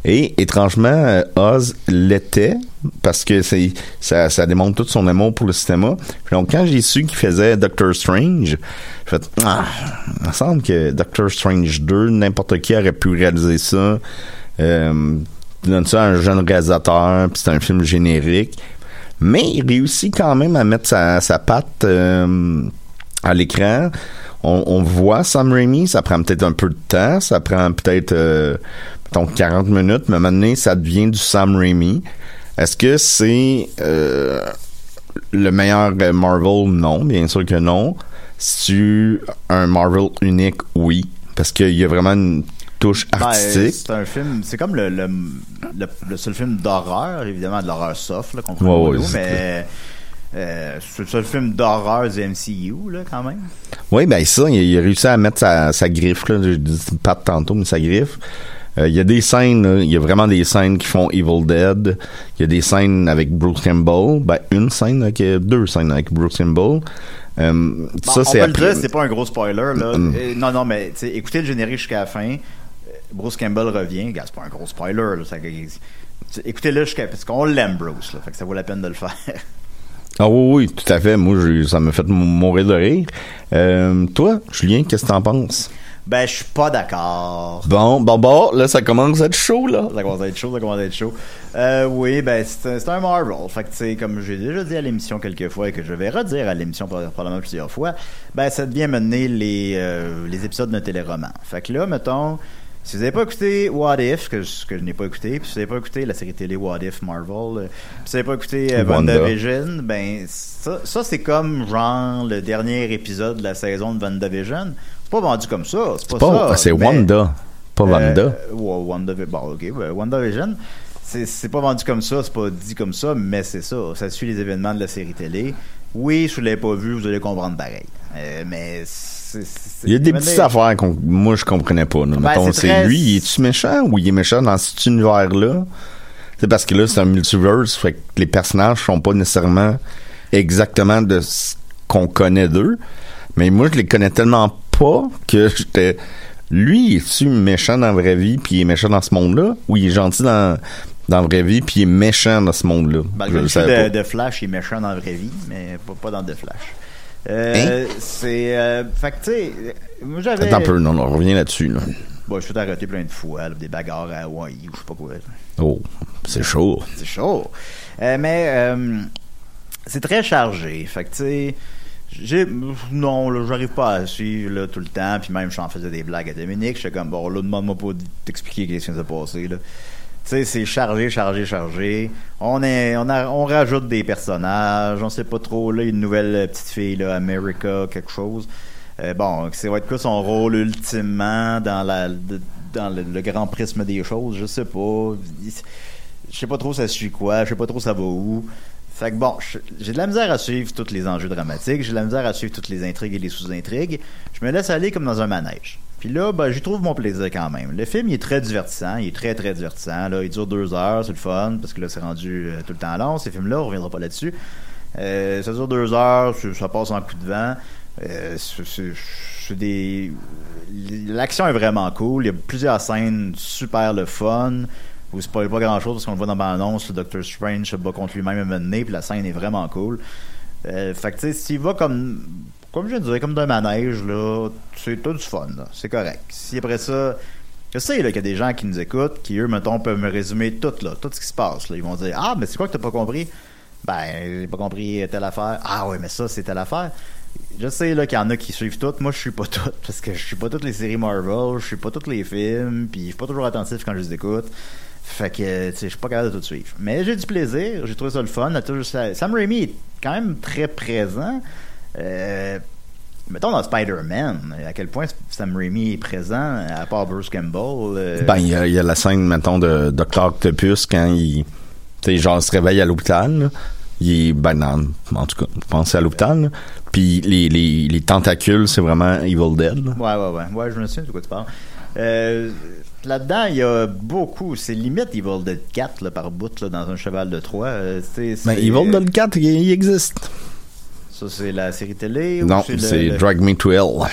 C: Et étrangement, euh, Oz l'était parce que c'est ça, ça démontre tout son amour pour le cinéma. Puis donc quand j'ai su qu'il faisait Doctor Strange, j'ai fait ah, il me semble que Doctor Strange 2, n'importe qui aurait pu réaliser ça. Euh, tu donnes ça à un jeune réalisateur, puis c'est un film générique. Mais il réussit quand même à mettre sa, patte euh, à l'écran. On, voit Sam Raimi, ça prend peut-être un peu de temps, ça prend peut-être euh, mettons 40 minutes, mais maintenant ça devient du Sam Raimi. Est-ce que c'est euh, le meilleur euh, Marvel? Non, bien sûr que non. C'est un Marvel unique? Oui. Parce qu'il y a vraiment une touche
B: Ben, c'est un film, c'est comme le, le, le, le seul film d'horreur, évidemment de l'horreur soft, là,
C: Ouais,
B: comprenez
C: ouais,
B: mais euh, c'est le seul film d'horreur du MCU, là, quand même.
C: Oui, ben ça, il, il a réussi à mettre sa, sa griffe, là. Je dis pas tantôt, mais sa griffe. Euh, il y a des scènes, là, il y a vraiment des scènes qui font Evil Dead. Il y a des scènes avec Bruce Campbell. Ben, une scène, avec, euh, deux scènes avec Bruce Campbell. Euh,
B: Bon,
C: ça, c'est après-
B: c'est pas un gros spoiler, là.
C: Mm.
B: Non, non, mais écoutez le générique jusqu'à la fin. Bruce Campbell revient. C'est pas un gros spoiler, là. Ça- tu- Écoutez-le jusqu'à. Parce qu'on l'aime, Bruce, là. Fait que ça vaut la peine de le faire.
C: Ah oui, oui, tout à fait. Moi, j'ai- ça m'a fait mourir de rire. Euh, toi, Julien, qu'est-ce que t'en penses?
B: ben, je suis pas d'accord.
C: Bon, bon, bon, là, ça commence à être chaud, là.
B: Ça commence à être chaud, ça commence à être chaud. Euh, oui, ben, c'est un, Marvel. Fait que, tu sais, comme j'ai déjà dit à l'émission quelques fois et que je vais redire à l'émission probablement plusieurs fois, ben, ça devient mener les, euh, les épisodes d'un téléroman. Fait que là, mettons, si vous n'avez pas écouté What If, que, je- que je n'ai pas écouté, puis si vous n'avez pas écouté la série télé What If Marvel, euh, puis si vous n'avez pas écouté euh,
C: Wanda.
B: WandaVision, ben, ça, ça c'est comme, genre, le dernier épisode de la saison de WandaVision. C'est pas vendu comme ça. C'est pas,
C: Pas,
B: ça.
C: c'est Wanda, pas Wanda.
B: euh, Wanda, bon, ok, ben, WandaVision. C'est, pas vendu comme ça, c'est pas dit comme ça, mais c'est ça. Ça suit les événements de la série télé. Oui, si vous l'avez pas vu, vous allez comprendre pareil. Euh, mais
C: Il y a des petites affaires que moi je comprenais pas. là.
B: Ben,
C: Mettons,
B: c'est
C: c'est
B: très-
C: lui, il est-tu méchant ou il est méchant dans cet univers-là? C'est parce que là, c'est un multiverse, fait que les personnages sont pas nécessairement exactement de ce qu'on connaît d'eux. Mais moi, je les connais tellement pas que j'étais. Lui, est-tu méchant dans la vraie vie, puis il est méchant dans ce monde-là? Ou il est gentil dans, dans la vraie vie, puis il est méchant dans ce monde-là?
B: Ben,
C: Je
B: le
C: savais
B: de,
C: pas.
B: de Flash est méchant dans la vraie vie, mais pas, pas dans The Flash. Euh, C'est. Euh, fait que, tu sais, moi j'avais.
C: Attends un peu, non, non, on revient là-dessus. Là.
B: Bon, je suis arrêté plein de fois, là, des bagarres à Hawaii ou je sais pas quoi.
C: Oh, c'est chaud.
B: C'est chaud. Euh, mais c'est très chargé. Fait que, tu sais, j'ai. Non, là, j'arrive pas à suivre là, tout le temps. Puis même, j'en faisais des blagues à Dominique. J'étais comme, bon, là, demande-moi pas de t'expliquer qu'est-ce qui s'est passé, là. Sais, c'est chargé, chargé, chargé. On est, on, a, on rajoute des personnages. On sait pas trop, là, une nouvelle petite fille, là, America, quelque chose. Euh, bon, c'est va être quoi son rôle ultimement dans le, grand prisme des choses, je sais pas. Je sais pas trop ça suit quoi, je sais pas trop ça va où. Fait que bon, j'ai de la misère à suivre tous les enjeux dramatiques, j'ai de la misère à suivre toutes les intrigues et les sous-intrigues. Je me laisse aller comme dans un manège. Puis là, ben, j'y trouve mon plaisir quand même. Le film, il est très divertissant, il est très très divertissant. Là, il dure deux heures, c'est le fun, parce que là, c'est rendu euh, tout le temps long. Ces films-là, on reviendra pas là-dessus. Euh, ça dure deux heures, ça passe en coup de vent. Euh, c'est- des. L'action est vraiment cool. Il y a plusieurs scènes super le fun. Vous spoilez pas grand chose parce qu'on le voit dans l'annonce, le Doctor Strange se bat contre lui-même à un moment puis la scène est vraiment cool. Euh, fait que tu sais, s'il va comme. Comme je disais, comme d'un manège, là, c'est tout du fun, là. C'est correct. Si après ça. Je sais qu'il y a des gens qui nous écoutent, qui eux, mettons, peuvent me résumer tout, là, tout ce qui se passe. Ils vont dire Ah, mais c'est quoi que t'as pas compris? Ben, j'ai pas compris telle affaire. Ah ouais, mais ça, c'est telle affaire. Je sais là qu'il y en a qui suivent toutes. Moi, je suis pas toutes parce que je suis pas toutes les séries Marvel, je suis pas tous les films, puis je suis pas toujours attentif quand je les écoute. Fait que, tu sais, je suis pas capable de tout suivre. Mais j'ai du plaisir, j'ai trouvé ça le fun. Sam Raimi est quand même très présent. Euh, mettons dans Spider-Man, à quel point Sam Raimi est présent, à part Bruce Campbell. euh,
C: Ben, il y, a- il y a la scène, mettons, de Dr. Octopus quand il, tu sais, genre, se réveille à l'hôpital. Il est, ben, dans- en tout cas, je pense que c'est à l'hôpital. Puis les, les, les tentacules, c'est vraiment Evil Dead. là.
B: Ouais, ouais, ouais. Ouais, je me souviens de quoi tu parles. Euh, Là-dedans, il y a beaucoup. C'est limite Evil Dead 4 là, par bout là, dans un cheval de Troie. Euh,
C: Ben, Evil Dead 4, il, il existe.
B: Ça, c'est la série télé ou
C: Non, c'est
B: le-
C: Drag Me to Hell.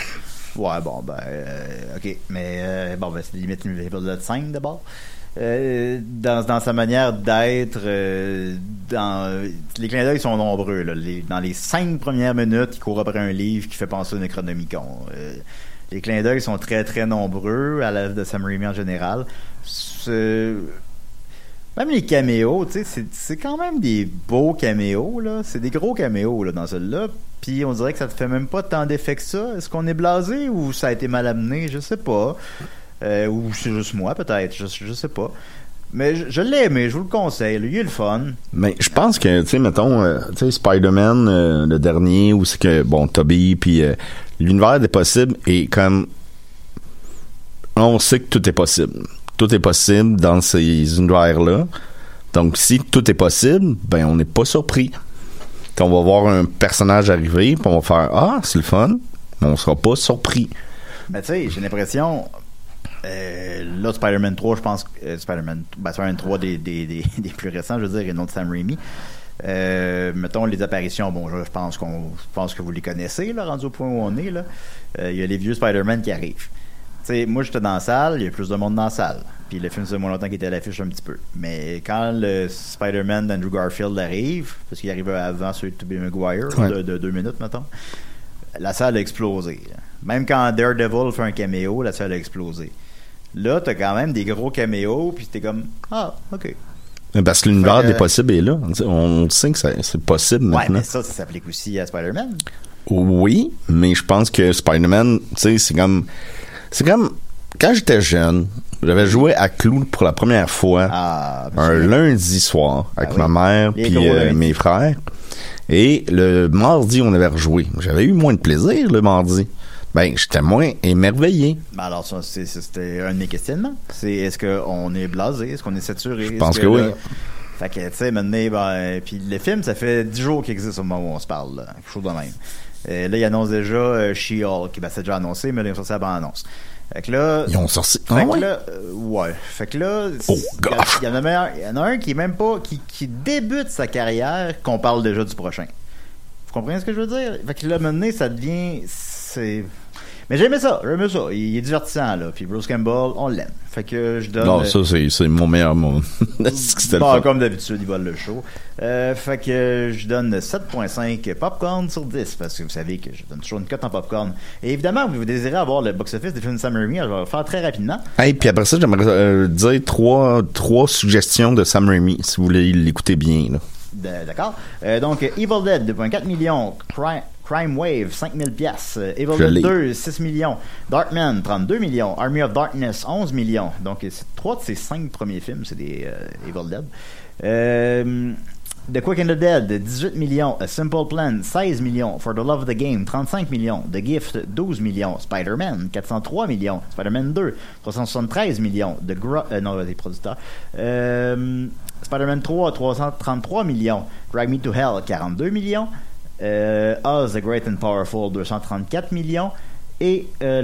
B: Ouais, bon, ben, euh, ok. Mais, euh, bon, ben, c'est limite Evil Dead 5 d'abord. Euh, dans, dans sa manière d'être, euh, dans les clins d'œil sont nombreux. Là. Les- dans les cinq premières minutes, il court après un livre qui fait penser au Necronomicon. Les clins d'œil sont très très nombreux à l'œuvre de Sam Raimi en général. C'est- Même les caméos, tu sais, c'est- quand même des beaux caméos, là. C'est des gros caméos, là, dans celui-là. Puis on dirait que ça te fait même pas tant d'effet que ça. Est-ce qu'on est blasé ou ça a été mal amené? Je sais pas. Euh, ou c'est juste moi, peut-être. Je, je sais pas. Mais je, l'ai aimé, je vous le conseille. Il est le fun.
C: Mais je pense que, tu sais, mettons, euh, tu sais, Spider-Man, euh, le dernier, où c'est que, bon, Toby, puis l'univers des possibles est comme... On sait que tout est possible. Tout est possible dans ces univers-là. Donc, si tout est possible, ben, on n'est pas surpris. Puis on va voir un personnage arriver, puis on va faire « Ah, c'est le fun », mais on sera pas surpris.
B: Ben, tu sais, j'ai l'impression. Euh, là, Spider-Man 3, je pense. euh, Spider-Man, ben, Spider-Man 3 des, des, des, plus récents, je veux dire, et non de Sam Raimi. Euh, mettons les apparitions, bon, je pense qu'on, pense que vous les connaissez, là, rendu au point où on est, là. Euh, Il y a les vieux Spider-Man qui arrivent. Sais, moi, j'étais dans la salle, il y a plus de monde dans la salle. Puis le film, c'est moins longtemps qu'il était à l'affiche un petit peu. Mais quand le Spider-Man d'Andrew Garfield arrive, parce qu'il arrive avant celui de Tobey Maguire,
C: Ouais.
B: de, de deux minutes, mettons, la salle a explosé. là. Même quand Daredevil fait un caméo, la salle a explosé. Là, t'as quand même des gros caméos, puis t'es comme Ah, ok.
C: Parce que l'univers des possibles est là. On sait que ça- c'est possible
B: Ouais,
C: maintenant.
B: mais ça, ça s'applique aussi à Spider-Man.
C: Oui, mais je pense que Spider-Man, tu sais, c'est comme. C'est comme. Quand j'étais jeune, j'avais joué à Clou pour la première fois
B: Ah,
C: un lundi soir avec
B: Ah
C: ma
B: oui.
C: mère
B: Les
C: puis euh, mes frères. Et le mardi, on avait rejoué. J'avais eu moins de plaisir le mardi. Ben, j'étais moins émerveillé.
B: Ben alors, c'était un de mes questionnements. C'est est-ce qu'on est blasé? Est-ce qu'on est saturé? Je
C: pense que oui.
B: Fait que, tu sais, maintenant, ben, puis le film, ça fait 10 jours qu'il existe au moment où on se parle, là. Quelque chose de même. Euh, là, il annonce déjà euh, She-Hulk. Ben, c'est déjà annoncé, mais là, ils ont sorti la bande-annonce. Fait que là.
C: Ils ont sorti.
B: Fait
C: Ah
B: que
C: ouais?
B: là, euh, ouais. Fait que là,
C: Oh,
B: il y y en a un qui est même pas, qui, qui débute sa carrière, qu'on parle déjà du prochain. Vous comprenez ce que je veux dire? Fait que là, maintenant, ça devient, c'est, mais j'aimais ça, j'aimais ça. Il est divertissant, là. Puis Bruce Campbell, on l'aime. Fait que je donne.
C: Non, ça, c'est mon meilleur le
B: Bon,
C: fun?
B: comme d'habitude, il vole le show. Euh, fait que je donne 7.5 popcorn sur 10 parce que vous savez que je donne toujours une cote en popcorn. Et évidemment, vous désirez avoir le box-office des films de Sam Raimi, je vais le faire très rapidement.
C: Hey, puis après ça, j'aimerais euh, dire trois, trois suggestions de Sam Raimi, si vous voulez l'écouter bien. Là.
B: D- D'accord. Euh, donc, Evil Dead, 2.4 millions. Crime, Crime Wave, 5000 pièces. Euh, Evil Dead
C: l'ai.
B: 2, 6 millions. Darkman, 32 millions. Army of Darkness, 11 millions. Donc, euh, trois de ces cinq premiers films, c'est des euh, Evil Dead. Euh, The Quick and the Dead, 18 millions. A Simple Plan, 16 millions. For the Love of the Game, 35 millions. The Gift, 12 millions. Spider-Man, 403 millions. Spider-Man 2, 373 millions. The Gro euh, non, les producteurs. Spider-Man 3, 333 millions. Drag Me to Hell, 42 millions. Euh, Oz, The Great and Powerful, 234 millions. Et euh,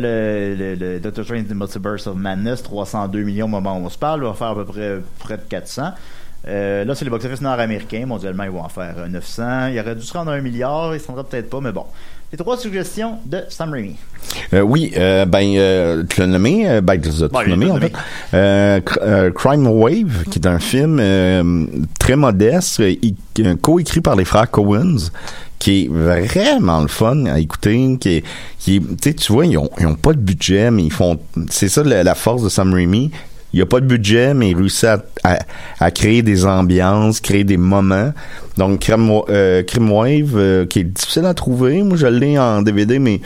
B: le, le, le Doctor Strange The Multiverse of Madness, 302 millions au moment où on se parle, va faire à peu près près de 400. Euh, là, c'est les box-office nord-américains. Mondialement, ils vont en faire euh, 900. Il aurait dû se rendre à un milliard. Il ne se rendra peut-être pas, mais bon. Les trois suggestions de Sam Raimi.
C: Euh, oui, euh, ben, euh, tu l'as nommé, euh, ben, tu l'as
B: Bon, il
C: nommé,
B: l'a
C: en
B: nommé.
C: fait. Euh, Cr- euh, Crime Wave, qui est un film euh, très modeste, euh, euh, co-écrit par les frères Coens, qui est vraiment le fun à écouter, qui est, tu vois, ils ont, ils ont pas de budget, mais ils font, c'est ça la, force de Sam Raimi. Il n'y a pas de budget, mais il réussit à, créer des ambiances, créer des moments. Donc, Crime, euh, Wave, euh, qui est difficile à trouver. Moi, je l'ai en DVD, mais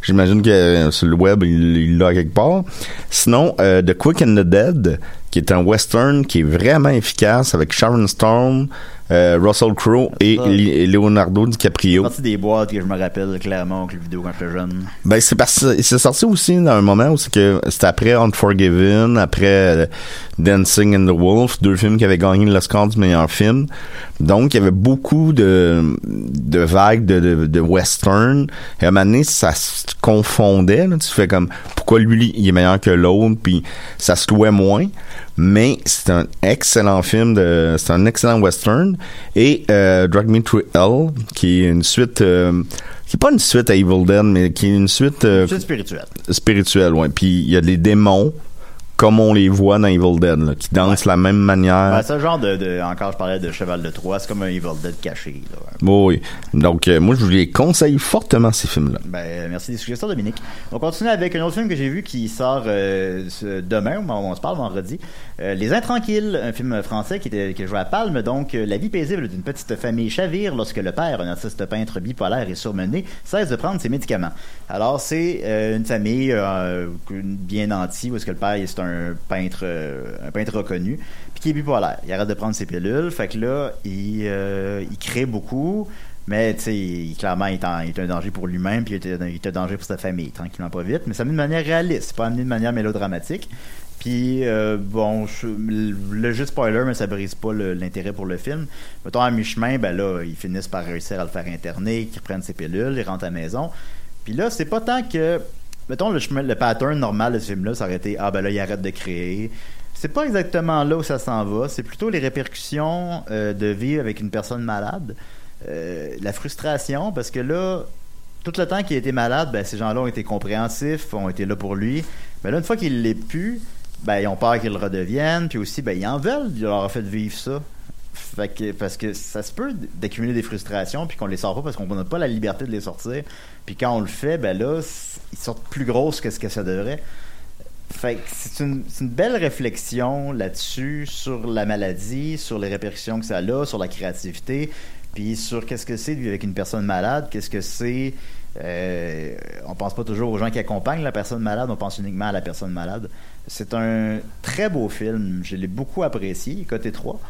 C: j'imagine que euh, sur le web, il l'a quelque part. Sinon, The Quick and the Dead, qui est un western qui est vraiment efficace avec Sharon Stone, euh, Russell Crowe et. Li- Leonardo
B: C'est
C: DiCaprio.
B: partie des boîtes que je me rappelle clairement que le vidéo quand j'étais jeune.
C: Ben c'est parce que c'est sorti aussi dans un moment où c'est que c'était après Unforgiven, après euh, Dancing and the Wolf, deux films qui avaient gagné l'Oscar du meilleur film. Donc il y avait beaucoup de de vagues de, de, de western. Et à un moment donné, ça se confondait. Là. Tu fais comme pourquoi lui il est meilleur que l'autre, puis ça se louait moins. Mais c'est un excellent film de, c'est un excellent western. Et euh, Drag Me to Hell, qui est une suite. euh, qui est pas une suite à Evil Dead, mais qui est une suite euh,
B: C'est spirituel.
C: spirituelle, ouais. Puis il y a des démons comme on les voit dans Evil Dead, là, qui dansent de la même manière.
B: Ben, c'est le genre de, de- Encore, je parlais de Cheval de Troie. C'est comme un Evil Dead caché. Là.
C: oui. Donc euh, moi je vous les conseille fortement ces films-là.
B: Ben, merci des suggestions, Dominique. On continue avec un autre film que j'ai vu qui sort euh, ce- demain, au moment où on se parle vendredi. Euh, Les Intranquilles, un film français qui, était, qui jouait à Palme. Donc, la vie paisible d'une petite famille chavire lorsque le père, un artiste peintre bipolaire et surmené, cesse de prendre ses médicaments. Alors, c'est une famille bien nantie où est-ce que le père c'est un peintre, euh, un peintre reconnu, puis qui est bipolaire. Il arrête de prendre ses pilules. Fait que là, il, euh, il crée beaucoup. Mais il- clairement, il est, en- il est un danger pour lui-même, puis il est, un- un danger pour sa famille, tranquillement pas vite. Mais ça amené de manière réaliste, pas amené de manière mélodramatique. Puis, euh, bon, le jeu de spoiler, mais ça brise pas l'intérêt pour le film. Mettons, à mi-chemin, ben là, ils finissent par réussir à le faire interner, qu'ils reprennent ses pilules, ils rentrent à la maison. Puis là, c'est pas tant que. Mettons, le, le pattern normal de ce film-là, ça aurait été Ah, ben là, il arrête de créer. C'est pas exactement là où ça s'en va. C'est plutôt les répercussions euh, de vivre avec une personne malade. Euh, la frustration, parce que là, tout le temps qu'il a été malade, ben, ces gens-là ont été compréhensifs, ont été là pour lui. Mais là, une fois qu'il l'est plus, ben, ils ont peur qu'il le redevienne, puis aussi, ben, ils en veulent, il leur a fait vivre ça. Fait que, parce que ça se peut d'accumuler des frustrations, puis qu'on les sort pas parce qu'on n'a pas la liberté de les sortir. Puis quand on le fait, ben là, ils sortent plus grosses que ce que ça devrait. Fait que c'est une, belle réflexion là-dessus, sur la maladie, sur les répercussions que ça a, sur la créativité, puis sur qu'est-ce que c'est de vivre avec une personne malade, qu'est-ce que c'est. euh, on pense pas toujours aux gens qui accompagnent la personne malade, on pense uniquement à la personne malade. C'est un très beau film, je l'ai beaucoup apprécié, côté 3.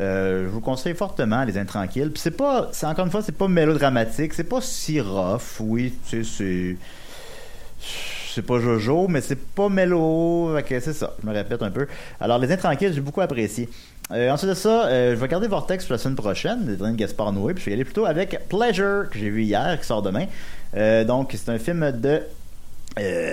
B: Euh, je vous conseille fortement Les Intranquilles. Puis c'est pas, c'est encore une fois, c'est pas mélodramatique, c'est pas si rough. Oui, tu sais, c'est c'est pas Jojo, mais c'est pas. Fait que c'est ça, je me répète un peu. Alors, Les Intranquilles, j'ai beaucoup apprécié. Euh, ensuite de ça, euh, je vais garder Vortex pour la semaine prochaine, de Daniel Gaspard Noé, puis je vais aller plutôt avec Pleasure, que j'ai vu hier, qui sort demain. Euh, donc, c'est un film de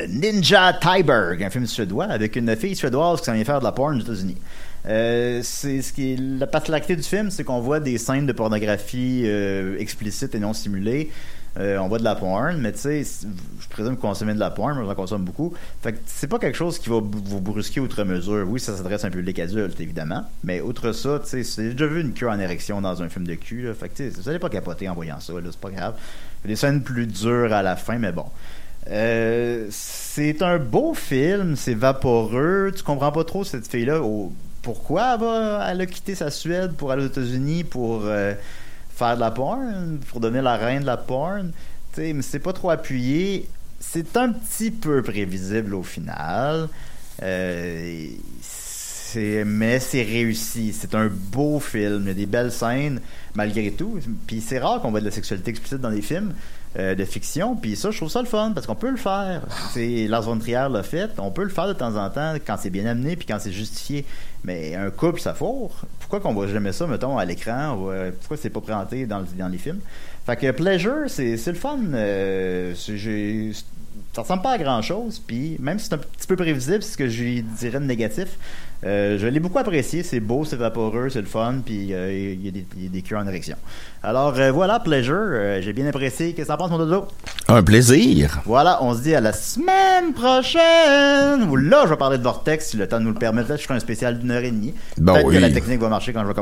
B: Ninja Tyberg, un film suédois, avec une fille suédoise qui s'en vient faire de la porn aux États-Unis. C'est ce qui la particularité du film, c'est qu'on voit des scènes de pornographie euh, explicites et non simulées. Euh, on voit de la porn, mais tu sais, je présume que vous consommez de la porn, moi j'en consomme beaucoup. Fait que c'est pas quelque chose qui va vous brusquer outre mesure. Oui, ça s'adresse à un public adulte, évidemment. Mais outre ça, tu sais, j'ai déjà vu une queue en érection dans un film de cul. Fait que tu sais, vous allez pas capoter en voyant ça, c'est pas grave. Des scènes plus dures à la fin, mais bon. Euh, c'est un beau film, c'est vaporeux. Tu comprends pas trop cette fille-là. pourquoi elle, va- elle a quitté sa Suède pour aller aux États-Unis pour euh, faire de la porn, pour devenir la reine de la porn. Tu sais, mais c'est pas trop appuyé. C'est un petit peu prévisible au final. Euh, mais c'est réussi. C'est un beau film. Il y a des belles scènes malgré tout. Puis c'est rare qu'on voit de la sexualité explicite dans des films euh, de fiction. Puis ça, je trouve ça le fun parce qu'on peut le faire. C'est Lars von Trier l'a fait. On peut le faire de temps en temps quand c'est bien amené puis quand c'est justifié. Mais un couple, ça fourre. Pourquoi qu'on voit jamais ça, mettons, à l'écran ou, euh, Pourquoi c'est pas présenté dans, le- dans les films? Fait que Pleasure, c'est le fun. Euh, ça ressemble pas à grand chose, puis même si c'est un petit peu prévisible, c'est ce que je lui dirais de négatif. Euh, je l'ai beaucoup apprécié, c'est beau, c'est vaporeux, c'est le fun, puis euh, il y, a des- il y a des cœurs en érection. Alors euh, voilà, Pleasure, j'ai bien apprécié. Qu'est-ce que t'en penses, mon dodo?
C: Un plaisir.
B: Voilà, on se dit à la semaine prochaine! Où là, je vais parler de Vortex, si le temps nous le permet. Là, je ferai un spécial d'une heure et demie.
C: Bon,
B: Peut-être
C: oui.
B: que la technique va marcher quand je vais commencer.